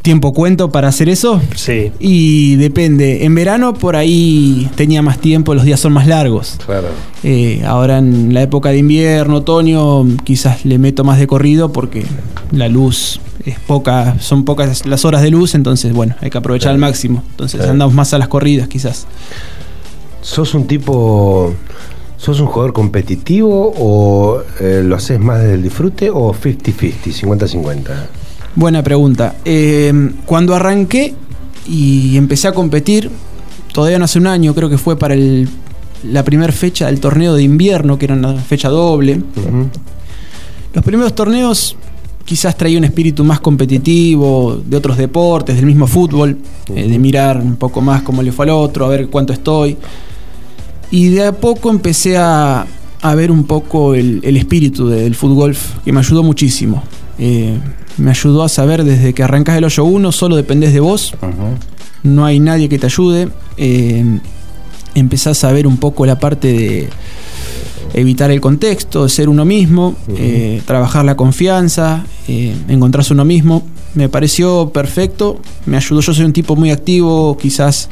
¿Tiempo cuento para hacer eso? Sí. Y depende. En verano por ahí tenía más tiempo, los días son más largos. Claro. Eh, ahora en la época de invierno, otoño, quizás le meto más de corrido porque la luz es poca, son pocas las horas de luz, entonces bueno, hay que aprovechar al máximo. Entonces Claro. andamos más a las corridas quizás. ¿Sos un tipo. ¿Sos un jugador competitivo o eh, lo haces más desde el disfrute o 50-50, 50-50? Buena pregunta. Eh, cuando arranqué y empecé a competir, todavía no hace un año, creo que fue para el- la primera fecha del torneo de invierno, que era una fecha doble. Los primeros torneos quizás traía un espíritu más competitivo de otros deportes, del mismo fútbol, eh, de mirar un poco más cómo le fue al otro, a ver cuánto estoy. Y de a poco empecé a, a ver un poco el, el espíritu del fútbol, que me ayudó muchísimo. Eh, me ayudó a saber desde que arrancás el hoyo 1, solo dependés de vos, no hay nadie que te ayude. Eh, empezás a ver un poco la parte de evitar el contexto, ser uno mismo, eh, trabajar la confianza, eh, encontrarse uno mismo. me pareció perfecto, me ayudó, yo soy un tipo muy activo, quizás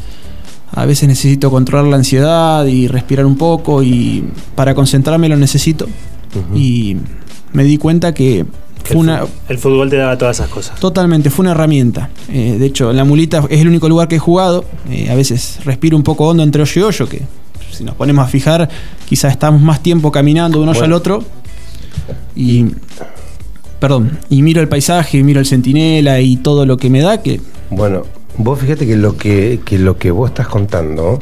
a veces necesito controlar la ansiedad y respirar un poco y para concentrarme lo necesito. Y me di cuenta que fue el, una... el fútbol te daba todas esas cosas. Totalmente, fue una herramienta. Eh, de hecho, la mulita es el único lugar que he jugado. Eh, a veces respiro un poco hondo entre hoyo y hoyo, que si nos ponemos a fijar, quizás estamos más tiempo caminando de un hoyo Bueno. al otro. Y. Perdón, y miro el paisaje, miro el centinela y todo lo que me da, que Bueno, vos fíjate que lo que, que lo que vos estás contando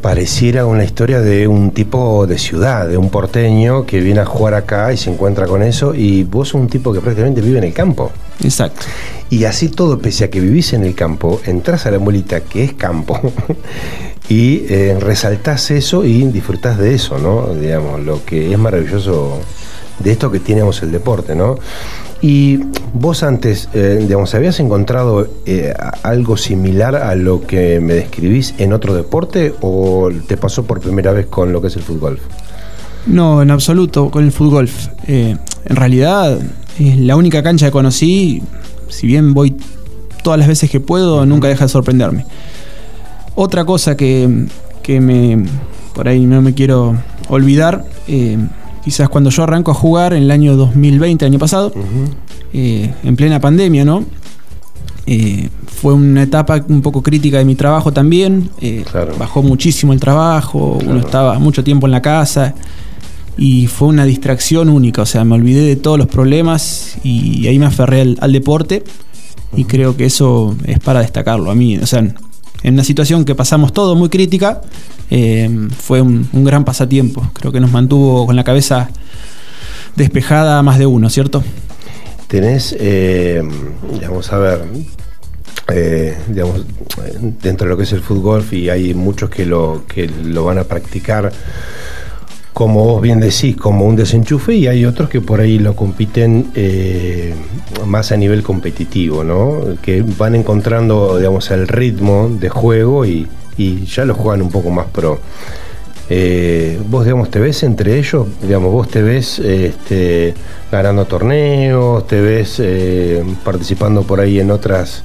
pareciera una historia de un tipo de ciudad, de un porteño que viene a jugar acá y se encuentra con eso, y vos sos un tipo que prácticamente vive en el campo. Exacto. Y así todo, pese a que vivís en el campo, entras a la molita que es campo (laughs) y eh, resaltás eso y disfrutás de eso, ¿no? Digamos, lo que es maravilloso de esto que tenemos el deporte, ¿no? Y vos antes, eh, digamos, ¿habías encontrado eh, algo similar a lo que me describís en otro deporte o te pasó por primera vez con lo que es el fútbol? No, en absoluto, con el fútbol. Eh, en realidad, es la única cancha que conocí, si bien voy todas las veces que puedo, nunca deja de sorprenderme. Otra cosa que, que me, por ahí no me quiero olvidar, eh, quizás cuando yo arranco a jugar en el año 2020, año pasado, eh, en plena pandemia, ¿no? Eh, fue una etapa un poco crítica de mi trabajo también. eh, Claro. Bajó muchísimo el trabajo, Claro. uno estaba mucho tiempo en la casa y fue una distracción única. O sea, me olvidé de todos los problemas y ahí me aferré al, al deporte y creo que eso es para destacarlo a mí. O sea, en una situación que pasamos todo muy crítica, eh, fue un, gran pasatiempo. Creo que nos mantuvo con la cabeza despejada más de uno, ¿cierto? Tenés, eh, digamos, a ver, eh, digamos, dentro de lo que es el fútbol y hay muchos que lo, que lo van a practicar como vos bien decís, como un desenchufe y hay otros que por ahí lo compiten eh, más a nivel competitivo, ¿no? Que van encontrando, digamos, el ritmo de juego y, y ya lo juegan un poco más pro. Eh, vos, digamos, te ves entre ellos, digamos, vos te ves este, ganando torneos, te ves eh, participando por ahí en otras,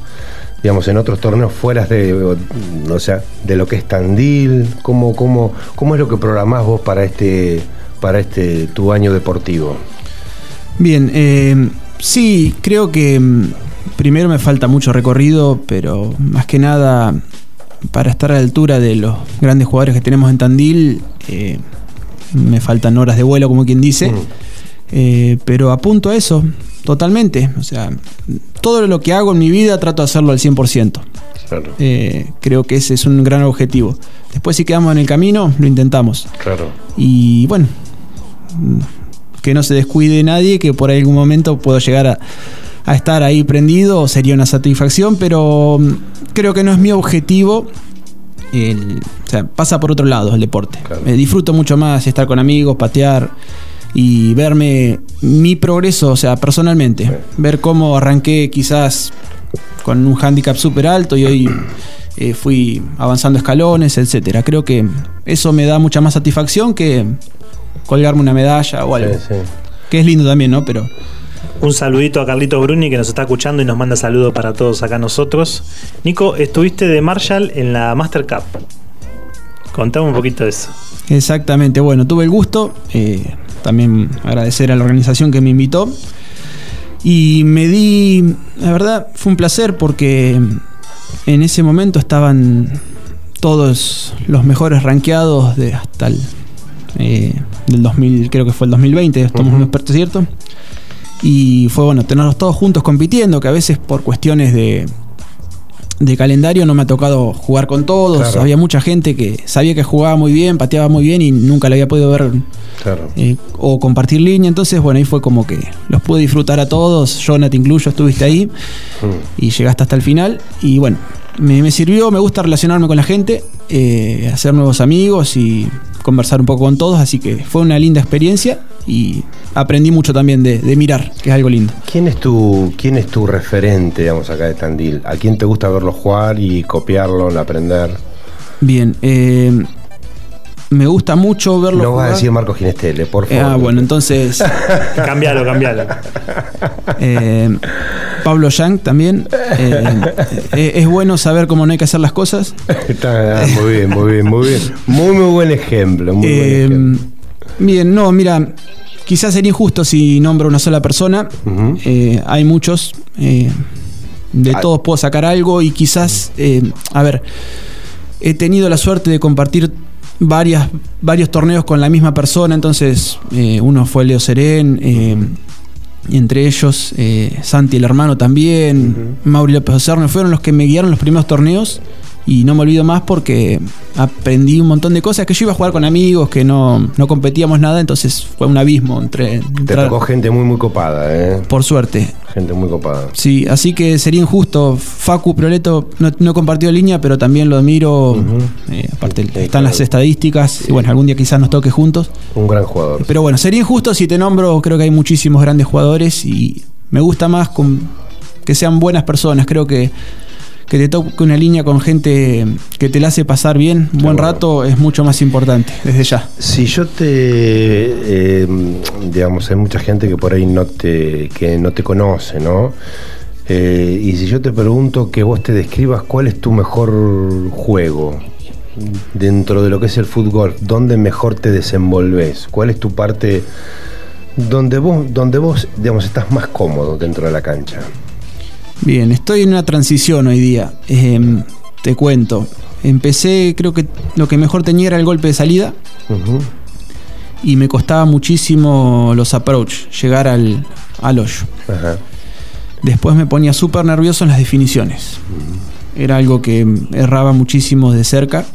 digamos, en otros torneos fuera de, o, sea, de lo que es Tandil. ¿Cómo, cómo, cómo es lo que programás vos para este, para este tu año deportivo? Bien, eh, sí, creo que mm, primero me falta mucho recorrido, pero más que nada para estar a la altura de los grandes jugadores que tenemos en Tandil, eh, me faltan horas de vuelo, como quien dice. Mm. Eh, pero apunto a eso, totalmente. O sea, todo lo que hago en mi vida trato de hacerlo al 100%. Claro, Eh, creo que ese es un gran objetivo. Después si quedamos en el camino, lo intentamos. claro. Y bueno, que no se descuide nadie, que por algún momento puedo llegar a, a estar ahí prendido, sería una satisfacción, pero mm, creo que no es mi objetivo. El- o sea, pasa por otro lado el deporte. Claro. Eh, disfruto mucho más estar con amigos, patear y verme mi progreso, o sea, personalmente. Ver cómo arranqué quizás con un handicap súper alto y hoy eh, fui avanzando escalones, etcétera. Creo que eso me da mucha más satisfacción que colgarme una medalla o algo. Sí, sí. Que es lindo también, ¿no? Pero Un saludito a Carlito Bruni que nos está escuchando y nos manda saludos para todos acá nosotros. Nico, estuviste de Marshall en la Master Cup. Contame un poquito de eso. exactamente, bueno, tuve el gusto. eh, también agradecer a la organización que me invitó. Y me di, la verdad, fue un placer porque en ese momento estaban todos los mejores rankeados de hasta el eh, del 2000, creo que fue el 2020, estamos Ujú. muy expertos, ¿cierto? Y fue bueno tenerlos todos juntos compitiendo, que a veces por cuestiones de, de calendario no me ha tocado jugar con todos. Claro. Había mucha gente que sabía que jugaba muy bien, pateaba muy bien y nunca le había podido ver Claro. eh, o compartir línea. Entonces, bueno, ahí fue como que los pude disfrutar a todos. Jonathan incluyo, estuviste ahí Mm. y llegaste hasta el final. Y bueno, me, me sirvió, me gusta relacionarme con la gente, eh, hacer nuevos amigos y conversar un poco con todos. Así que fue una linda experiencia y aprendí mucho también de, de mirar, que es algo lindo. ¿Quién es tu quién es tu referente, digamos, acá de Tandil? ¿A quién te gusta verlo jugar y copiarlo, aprender? Bien, eh, me gusta mucho verlo. No vas a jugar. decir Marco Ginestele, por Eh, favor. ah, bueno, entonces. (laughs) Cambialo, cambialo. Eh, Pablo Yang también. Eh, eh, es bueno saber cómo no hay que hacer las cosas. Está muy bien, muy bien, muy bien. Muy, muy buen ejemplo. Muy buen ejemplo. Bien, no, mira, quizás sería injusto si nombro una sola persona. Eh, hay muchos. eh, de todos puedo sacar algo y quizás, eh, a ver, he tenido la suerte de compartir varias, varios torneos con la misma persona. Entonces, uno fue Leo Serén. y entre ellos, eh, Santi el hermano también, Mauri López Ocerno, fueron los que me guiaron los primeros torneos y no me olvido más porque aprendí un montón de cosas que yo iba a jugar con amigos, que no, no competíamos nada, entonces fue un abismo entre... Te tocó gente muy, muy copada, ¿eh? por suerte. Gente muy copada. Sí, así que sería injusto. Facu Proleto no, no he compartido línea, pero también lo admiro. Eh, aparte, están las estadísticas. Y bueno, algún día quizás nos toque juntos. Un gran jugador. Pero bueno, sería injusto si te nombro. Creo que hay muchísimos grandes jugadores y me gusta más con, que sean buenas personas. Creo que que te toque una línea con gente que te la hace pasar bien, un buen rato, es mucho más importante, desde ya. Si yo te, eh, digamos, hay mucha gente que por ahí no te, que no te conoce, ¿no? Eh, y si yo te pregunto que vos te describas cuál es tu mejor juego dentro de lo que es el fútbol, ¿dónde mejor te desenvolves? ¿Cuál es tu parte donde vos, donde vos, digamos, estás más cómodo dentro de la cancha? Bien, estoy en una transición hoy día. Eh, te cuento. Empecé, creo que lo que mejor tenía era el golpe de salida y me costaba muchísimo los approach, llegar al, al hoyo. Después me ponía súper nervioso en las definiciones. Era algo que erraba muchísimo de cerca.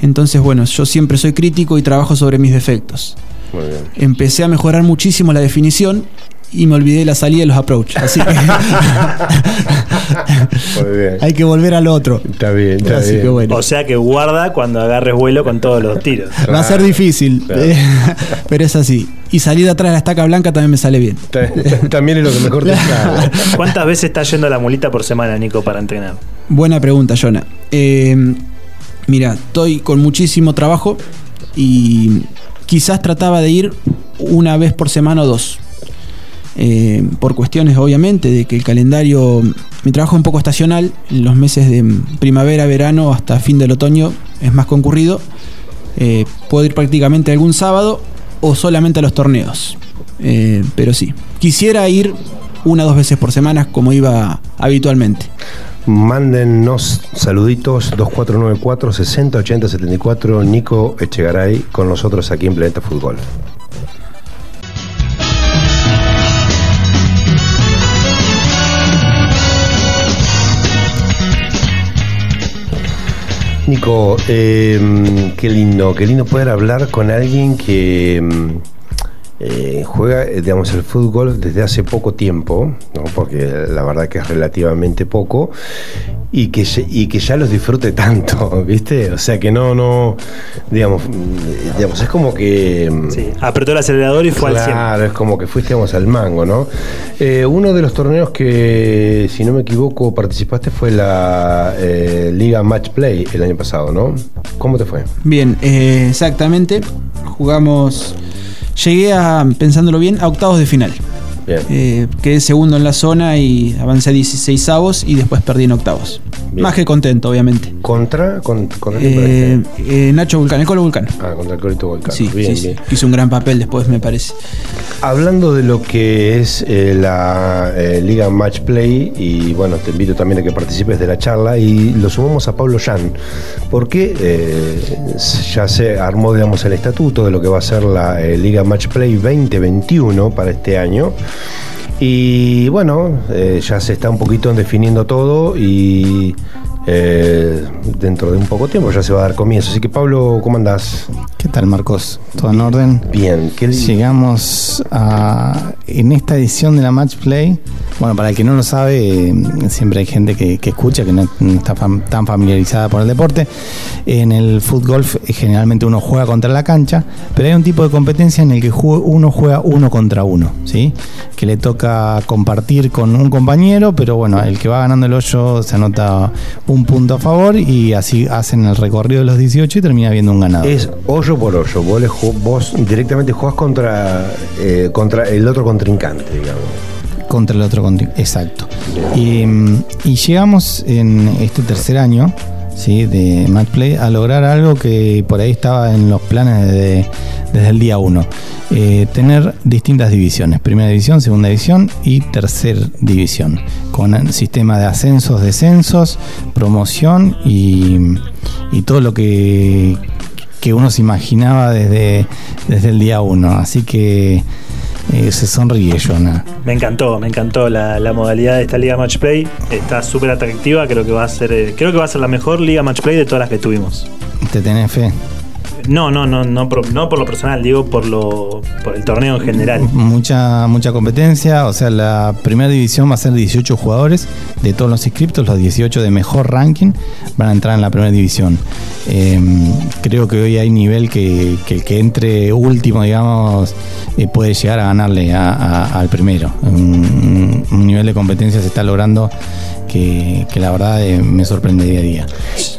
Entonces, bueno, yo siempre soy crítico y trabajo sobre mis defectos. Muy bien. Empecé a mejorar muchísimo la definición y me olvidé de la salida de los approach. Así que (laughs) Muy bien. hay que volver al otro. Está bien, está Así bien. que bueno. O sea que guarda cuando agarres vuelo con todos los tiros. Va a ser difícil, Claro. eh, (laughs) pero es así. Y salir de atrás de la estaca blanca también me sale bien. Ta- También es lo que mejor te (laughs) sale. ¿Cuántas veces estás yendo a la mulita por semana, Nico, para entrenar? Buena pregunta, Jonah. Eh, mira, estoy con muchísimo trabajo y quizás trataba de ir una vez por semana o dos. Eh, por cuestiones, obviamente, de que el calendario, mi trabajo es un poco estacional, en los meses de primavera, verano hasta fin del otoño es más concurrido. Eh, puedo ir prácticamente algún sábado o solamente a los torneos. Eh, pero sí, quisiera ir una o dos veces por semana como iba habitualmente. Mándennos saluditos 2494 6080 74 Nico Echegaray con nosotros aquí en Planeta Fútbol. Nico, eh, qué lindo, qué lindo poder hablar con alguien que mm, eh, juega, eh, digamos, el fútbol desde hace poco tiempo, ¿no? porque la verdad que es relativamente poco, y que, y que ya los disfrute (laughs) tanto, ¿viste? O sea que no, no, digamos, mm, digamos es como que... mm, Sí, apretó el acelerador y fue al 100. Claro, es como que fuiste digamos, al mango, ¿no? Eh, uno de los torneos que, si no me equivoco, participaste fue la eh, Liga Match Play el año pasado, ¿no? ¿Cómo te fue? Bien, eh, exactamente. Jugamos. Llegué a, pensándolo bien, a octavos de final. Eh, quedé segundo en la zona y avancé a 16 avos y después perdí en octavos. Bien. Más que contento, obviamente. ¿Contra? Con, contra quién Eh, eh, Nacho Vulcano, el Colo Vulcano. Ah, contra el Corito Volcano. Sí, bien, sí, bien. Hizo un gran papel después, me parece. Hablando de lo que es eh, la eh, Liga Match Play, y bueno, te invito también a que participes de la charla, y lo sumamos a Pablo Jan, porque eh, ya se armó, digamos, el estatuto de lo que va a ser la eh, Liga Match Play 2021 para este año. Y bueno, eh, ya se está un poquito definiendo todo y eh, dentro de un poco tiempo ya se va a dar comienzo. Así que Pablo, ¿cómo andás? ¿Qué tal, Marcos? ¿Todo en orden? Bien, qué Llegamos a, en esta edición de la Match Play. Bueno, para el que no lo sabe, eh, siempre hay gente que, que escucha, que no, no está fam- tan familiarizada por el deporte. En el fútbol eh, generalmente uno juega contra la cancha, pero hay un tipo de competencia en el que uno juega uno contra uno, ¿sí? Que le toca compartir con un compañero, pero bueno, el que va ganando el hoyo se anota un punto a favor y así hacen el recorrido de los 18 y termina viendo un ganador. Es hoyo por hoyo. Vos, vos directamente jugás contra, eh, contra el otro contrincante, digamos. contra el otro conti- Exacto. Y, mm, y llegamos en este tercer año ¿sí? de Match Play a lograr algo que por ahí estaba en los planes desde, desde el día 1. tener distintas divisiones, primera división, segunda división y tercera división, con sistema de ascensos, descensos, promoción y, y todo lo que, que uno se imaginaba desde, desde el día 1. Así que eh, se sonríe Jonah. Me encantó, me encantó la, la modalidad de esta liga match play. Está súper atractiva, creo que va a ser, eh, creo que va a ser la mejor liga match play de todas las que tuvimos. ¿Te tenés fe? No, no, no, no, por, no por lo personal, digo por lo, por el torneo en general. Mucha, mucha competencia, o sea, la primera división va a ser 18 jugadores de todos los inscriptos, los 18 de mejor ranking van a entrar en la primera división. Eh, creo que hoy hay nivel que, que que entre último, digamos, eh, puede llegar a ganarle a- al primero. Un nivel de competencia se está logrando que, que la verdad eh, me sorprende día a día.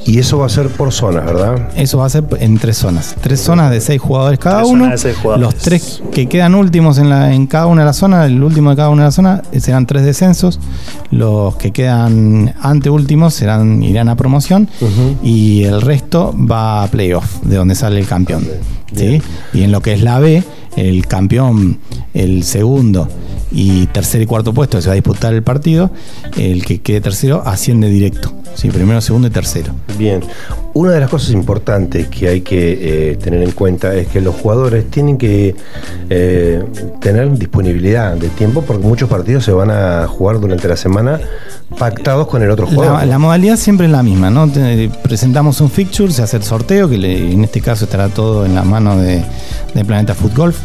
Y eso va a ser por zonas, ¿verdad? Eso va a ser en tres zonas. Tres zonas de seis jugadores cada Tres uno. zonas de seis jugadores. Los tres que quedan últimos en, la, en cada una de las zonas, el último de cada una de las zonas, eh, serán tres descensos. Los que quedan anteúltimos serán, irán a promoción. Y el resto va a playoff, de donde sale el campeón. ¿sí? Y en lo que es la B, el campeón, el segundo y tercer y cuarto puesto, se va a disputar el partido. El que quede tercero asciende directo. Sí, primero, segundo y tercero. Bien, una de las cosas importantes que hay que eh, tener en cuenta es que los jugadores tienen que eh, tener disponibilidad de tiempo porque muchos partidos se van a jugar durante la semana pactados con el otro jugador. La, la modalidad siempre es la misma, ¿no? Te- presentamos un fixture, se hace el sorteo, que le- en este caso estará todo en la mano de, de Planeta Foot Golf,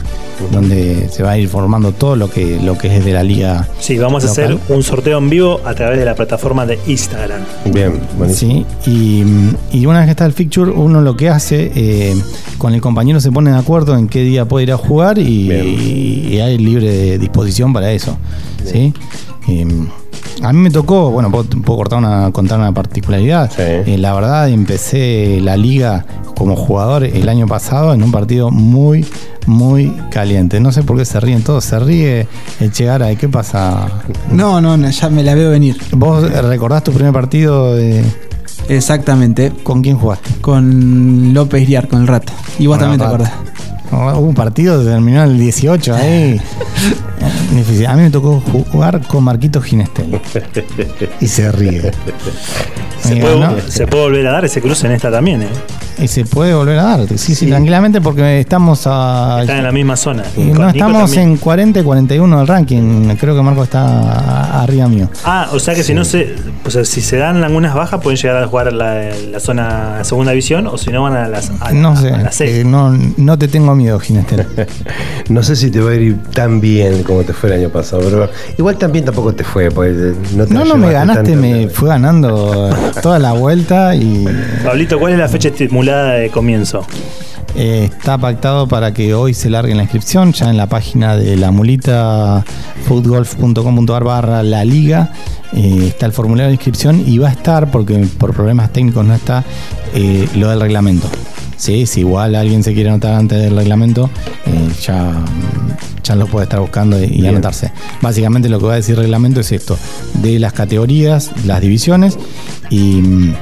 donde se va a ir formando todo lo que, lo que es de la liga. Sí, vamos a hacer un sorteo en vivo a través de la plataforma de Instagram. Bien, buenísimo. Sí, y, y una vez que está el fixture, uno lo que hace, eh, con el compañero se pone de acuerdo en qué día puede ir a jugar y, y hay libre disposición para eso. ¿sí? Eh, a mí me tocó, bueno, puedo, puedo cortar una, contar una particularidad. Sí. Eh, la verdad, empecé la liga como jugador el año pasado en un partido muy, muy caliente. No sé por qué se ríen todos. Se ríe el Chegara. ¿Y qué pasa? No, no, no, ya me la veo venir. ¿Vos recordás tu primer partido? de- Exactamente. ¿Con quién jugaste? Con López Iriar, con el rato. Y vos también te Rato. acordás. Hubo un partido que terminó el 18 ahí. (laughs) Difícil. A mí me tocó jugar con Marquito Ginestel. Y se ríe. Se, puede, se puede volver a dar ese cruce en esta también, ¿eh? Y se puede volver a dar. Sí, sí, tranquilamente porque estamos a. Están en la misma zona. no Nico estamos también. en 40 y 41 del ranking. Creo que Marco está arriba mío. Ah, o sea que si no se. O sea, si se dan algunas bajas, pueden llegar a jugar la, la zona segunda división, o si no van a las. A, No sé. a la C. eh, no, no te tengo miedo, Ginestel. (laughs) No sé si te va a ir tan bien como te fue el año pasado, pero igual también tampoco te fue, porque no te No, no me ganaste, tanto. me fue ganando toda la vuelta y. Pablito, ¿cuál es la fecha estimulada de comienzo? Eh, está pactado para que hoy se largue la inscripción, ya en la página de la mulita footgolf.com.ar barra la liga. eh, está el formulario de inscripción y va a estar, porque por problemas técnicos no está, eh, lo del reglamento. Sí, si igual alguien se quiere anotar antes del reglamento, ya, ya lo puede estar buscando y, y anotarse. Básicamente lo que va a decir el reglamento es esto, de las categorías, las divisiones y mm,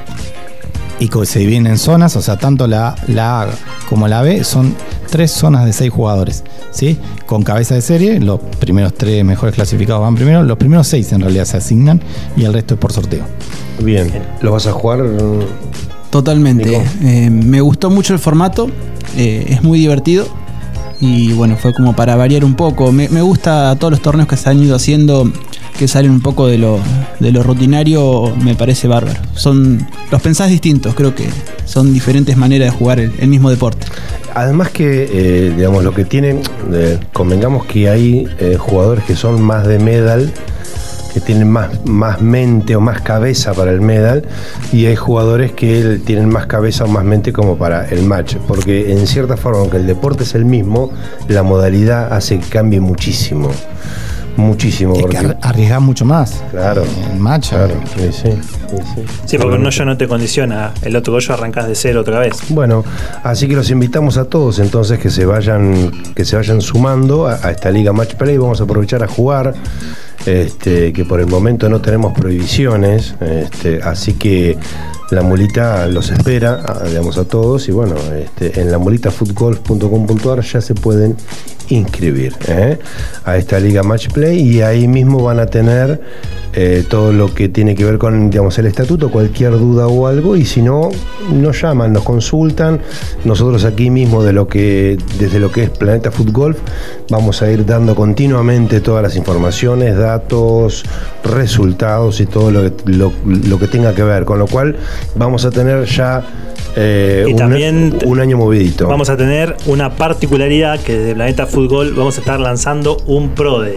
y que se dividen en zonas, o sea, tanto la, la A como la B son tres zonas de seis jugadores, ¿sí? Con cabeza de serie, los primeros tres mejores clasificados van primero, los primeros seis en realidad se asignan y el resto es por sorteo. Bien, ¿lo vas a jugar? Totalmente. Eh, me gustó mucho el formato, eh, es muy divertido y bueno, fue como para variar un poco. Me, me gusta todos los torneos que se han ido haciendo, que salen un poco de lo, de lo rutinario, me parece bárbaro. Son, los pensás distintos, creo que son diferentes maneras de jugar el, mismo deporte. Además que, eh, digamos, lo que tienen, eh, convengamos que hay eh, jugadores que son más de medal, que tienen más, más mente o más cabeza para el medal, y hay jugadores que tienen más cabeza o más mente como para el match, porque en cierta forma, aunque el deporte es el mismo, la modalidad hace que cambie muchísimo, muchísimo. Es porque- ar- arriesgás mucho más. Claro. En match. Claro, sí, sí, sí, porque no yo no te condiciona. El otro gollo arrancás de cero otra vez. Bueno, así que los invitamos a todos entonces que se vayan, que se vayan sumando a, a esta liga Match Play. Vamos a aprovechar a jugar. este, que por el momento no tenemos prohibiciones, este, así que la mulita los espera, a, digamos, a todos y bueno, este, en la mulitafootgolf.com.ar ya se pueden inscribir ¿eh? a esta liga Match Play y ahí mismo van a tener eh, todo lo que tiene que ver con digamos, el estatuto, cualquier duda o algo y si no, nos llaman, nos consultan, nosotros aquí mismo de lo que, desde lo que es Planeta Foot Golf vamos a ir dando continuamente todas las informaciones, datos, resultados y todo lo que, lo, lo que tenga que ver, con lo cual vamos a tener ya eh, Y un, también un año movidito. Vamos a tener una particularidad que desde Planeta Fútbol vamos a estar lanzando un PRODE.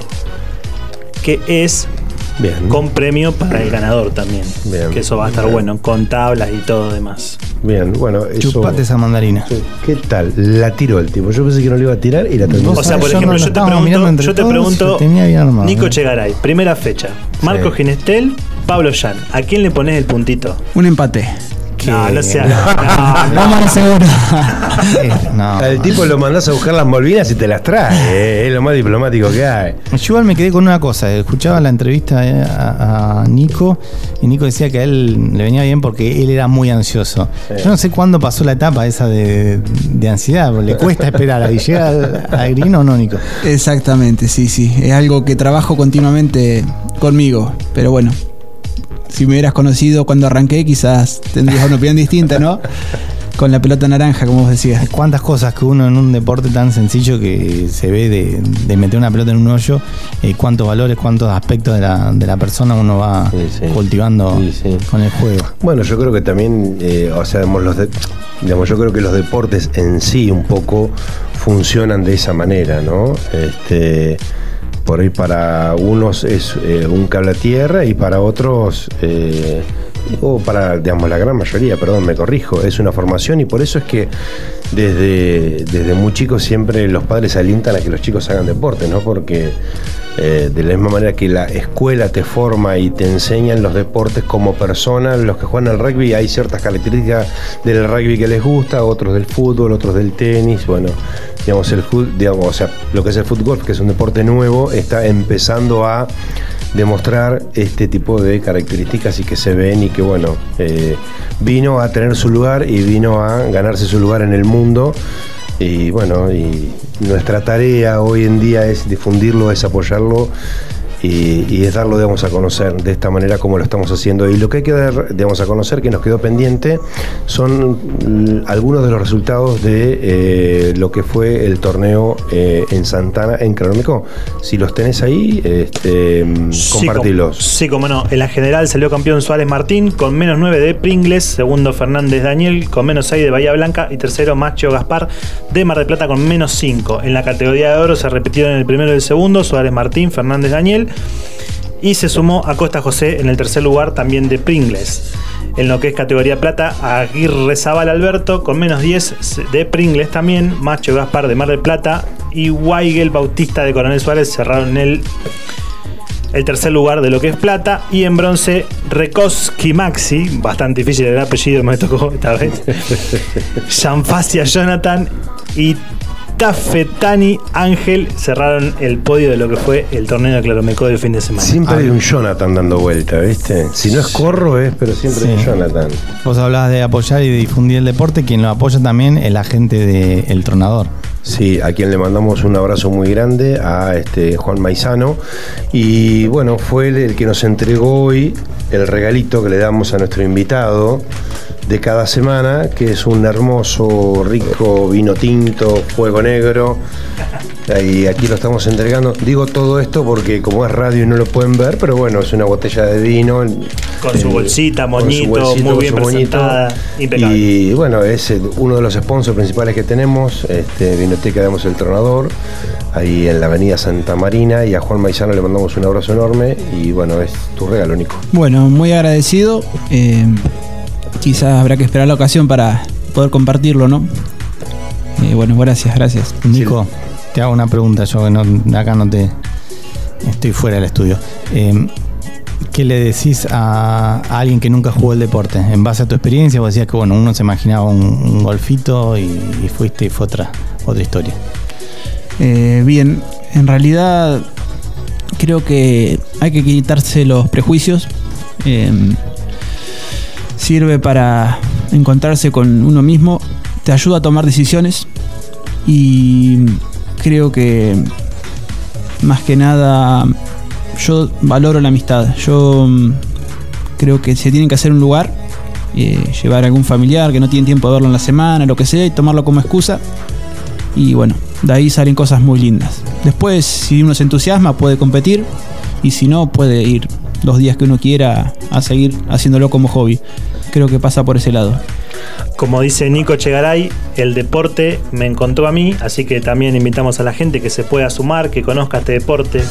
Que es Bien. con premio para el ganador también. Bien. Que eso va a estar bueno, con tablas y todo demás. Bien, bueno, eso. Chupate esa mandarina. ¿Qué tal? La tiró el tipo. Yo pensé que no le iba a tirar y la terminó. O sea, por yo ejemplo, lo yo te pregunto, yo te pregunto Nico. Chegaray, primera fecha. Marco Sí. Ginestel, Pablo Yan. ¿A quién le pones el puntito? Un empate. No, no sea. (laughs) No, no, no. no, seguro. Eh, no. Al tipo lo mandás a buscar las Malvinas y te las trae. eh, Es lo más diplomático que hay. Yo igual me quedé con una cosa. Escuchaba la entrevista eh, a, a Nico y Nico decía que a él le venía bien porque él era muy ansioso. Yo no sé cuándo pasó la etapa esa de, de ansiedad. Le cuesta esperar a llega al, al green o no, Nico. Exactamente, sí, sí. Es algo que trabajo continuamente conmigo. Pero bueno, si me hubieras conocido cuando arranqué, quizás tendrías una opinión distinta, ¿no? Con la pelota naranja, como vos decías. Cuántas cosas que uno en un deporte tan sencillo que se ve de, de meter una pelota en un hoyo, eh, cuántos valores, cuántos aspectos de la, de la persona uno va Sí, sí. cultivando Sí, sí. con el juego. Bueno, yo creo que también, eh, o sea, digamos, los de- digamos, yo creo que los deportes en sí un poco funcionan de esa manera, ¿no? Este, por ahí para unos es eh, un cable a tierra y para otros, eh, o para, digamos, la gran mayoría, perdón, me corrijo, es una formación y por eso es que desde, desde muy chicos siempre los padres alientan a que los chicos hagan deporte, ¿no? Porque eh, de la misma manera que la escuela te forma y te enseñan los deportes como persona, los que juegan al rugby hay ciertas características del rugby que les gusta, otros del fútbol, otros del tenis, bueno, digamos, el digamos, o sea, lo que es el fútbol, que es un deporte nuevo, está empezando a demostrar este tipo de características y que se ven y que bueno, eh, vino a tener su lugar y vino a ganarse su lugar en el mundo. Y bueno, y nuestra tarea hoy en día es difundirlo, es apoyarlo y, y es darlo, digamos, a conocer de esta manera como lo estamos haciendo. Y lo que hay que dar, digamos, a conocer, que nos quedó pendiente, son algunos de los resultados de eh, lo que fue el torneo eh, en Santana, en Cronómico. Si los tenés ahí, este, Sí, compartilos. com- Sí, como no. En la general salió campeón Suárez Martín con menos 9 de Pringles, segundo Fernández Daniel con menos 6 de Bahía Blanca y tercero Macho Gaspar de Mar del Plata con menos 5. En la categoría de oro se repitieron el primero y el segundo, Suárez Martín, Fernández Daniel y se sumó a Costa José en el tercer lugar también de Pringles. En lo que es categoría plata, Aguirre Zabal Alberto con menos 10 de Pringles también, Macho Gaspar de Mar del Plata y Weigel Bautista de Coronel Suárez cerraron el el tercer lugar de lo que es plata. Y en bronce, Rekoski Maxi, bastante difícil el apellido, me tocó esta vez. (laughs) Sanfasia Jonathan y Tafetani Ángel cerraron el podio de lo que fue el torneo de Claromecó del fin de semana. Siempre hay un Jonathan dando vuelta, ¿viste? Si no es Corro es, pero siempre hay un. Jonathan. Vos hablabas de apoyar y de difundir el deporte, quien lo apoya también el agente de El Tronador. Sí, a quien le mandamos un abrazo muy grande, a este Juan Maizano. Y bueno, fue él el que nos entregó hoy el regalito que le damos a nuestro invitado de cada semana, que es un hermoso, rico vino tinto, fuego negro. Y aquí lo estamos entregando. Digo todo esto porque como es radio y no lo pueden ver, pero bueno, es una botella de vino. Con su bolsita, con su moñito, bolsito, muy bien moñito. presentada, impecable. Y bueno, es eh, uno de los sponsors principales que tenemos, este, Vinoteca Damos el Tronador, ahí en la avenida Santa Marina. Y a Juan Maizano le mandamos un abrazo enorme. Y bueno, es tu regalo, Nico. Bueno, muy agradecido. Eh, quizás habrá que esperar la ocasión para poder compartirlo, ¿no? Eh, bueno, gracias, gracias. Nico, te hago una pregunta, yo que no, acá no te. Estoy fuera del estudio. Eh, ¿Qué le decís a, a alguien que nunca jugó el deporte? En base a tu experiencia, vos decías que bueno, uno se imaginaba un, un golfito y, y fuiste y fue otra, otra historia. Eh, bien, en realidad creo que hay que quitarse los prejuicios. Eh, sirve para encontrarse con uno mismo, te ayuda a tomar decisiones y creo que más que nada yo valoro la amistad. Yo mm, creo que se tiene que hacer un lugar, eh, llevar a algún familiar que no tiene tiempo de verlo en la semana, lo que sea, y tomarlo como excusa. Y bueno, de ahí salen cosas muy lindas. Después, si uno se entusiasma, puede competir. Y si no, puede ir los días que uno quiera a seguir haciéndolo como hobby. Creo que pasa por ese lado. Como dice Nico Chegaray, el deporte me encontró a mí, así que también invitamos a la gente que se pueda sumar, que conozca este deporte,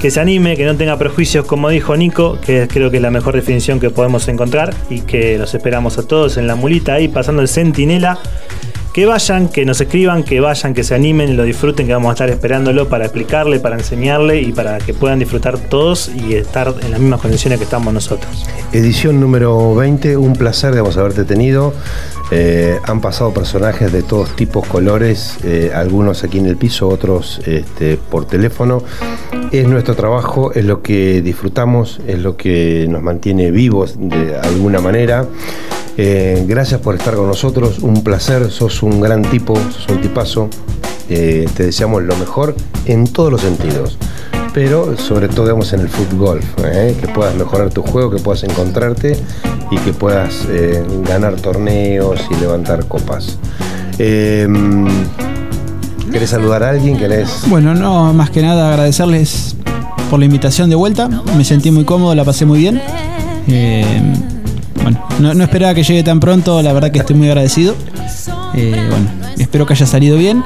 que se anime, que no tenga prejuicios, como dijo Nico, que creo que es la mejor definición que podemos encontrar y que los esperamos a todos en la mulita ahí pasando el centinela. Que vayan, que nos escriban, que vayan, que se animen y lo disfruten, que vamos a estar esperándolo para explicarle, para enseñarle y para que puedan disfrutar todos y estar en las mismas condiciones que estamos nosotros. Edición número 20, un placer de haberte tenido. Eh, han pasado personajes de todos tipos, colores, eh, algunos aquí en el piso, otros este, por teléfono. Es nuestro trabajo, es lo que disfrutamos, es lo que nos mantiene vivos de alguna manera. Eh, gracias por estar con nosotros, un placer, sos un gran tipo, sos un tipazo. te deseamos lo mejor en todos los sentidos pero sobre todo digamos, en el fútbol, que puedas mejorar tu juego, que puedas encontrarte y que puedas eh, ganar torneos y levantar copas. Em, ¿Querés saludar a alguien? ¿Querés... Bueno, no, más que nada agradecerles por la invitación de vuelta. Me sentí muy cómodo, la pasé muy bien. Em, bueno, no, esperaba que llegue tan pronto, la verdad que estoy muy agradecido. Eh, bueno, espero que haya salido bien.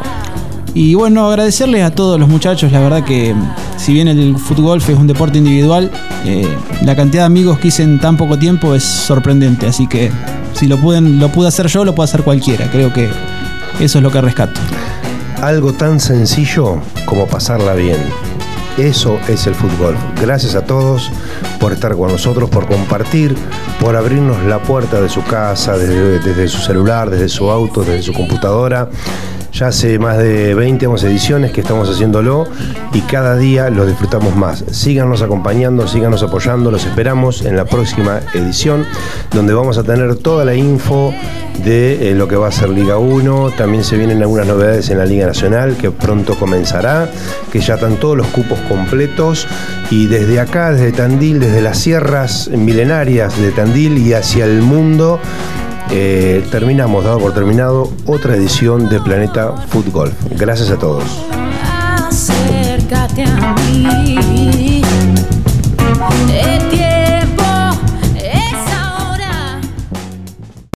Y bueno, agradecerles a todos los muchachos, la verdad que si bien el fútbol es un deporte individual, eh, la cantidad de amigos que hice en tan poco tiempo es sorprendente. Así que si lo, pueden, lo pude hacer yo, lo puede hacer cualquiera. Creo que eso es lo que rescato. Algo tan sencillo como pasarla bien. Eso es el fútbol. Gracias a todos por estar con nosotros, por compartir, por abrirnos la puerta de su casa, desde, desde su celular, desde su auto, desde su computadora ya hace más de 20 ediciones que estamos haciéndolo y cada día lo disfrutamos más. Síganos acompañando, síganos apoyando, los esperamos en la próxima edición donde vamos a tener toda la info de eh, lo que va a ser Liga 1. También se vienen algunas novedades en la Liga Nacional que pronto comenzará, que ya están todos los cupos completos y desde acá, desde Tandil, desde las sierras milenarias de Tandil y hacia el mundo, eh, terminamos, dado por terminado, otra edición de Planeta Fútbol. Gracias a todos.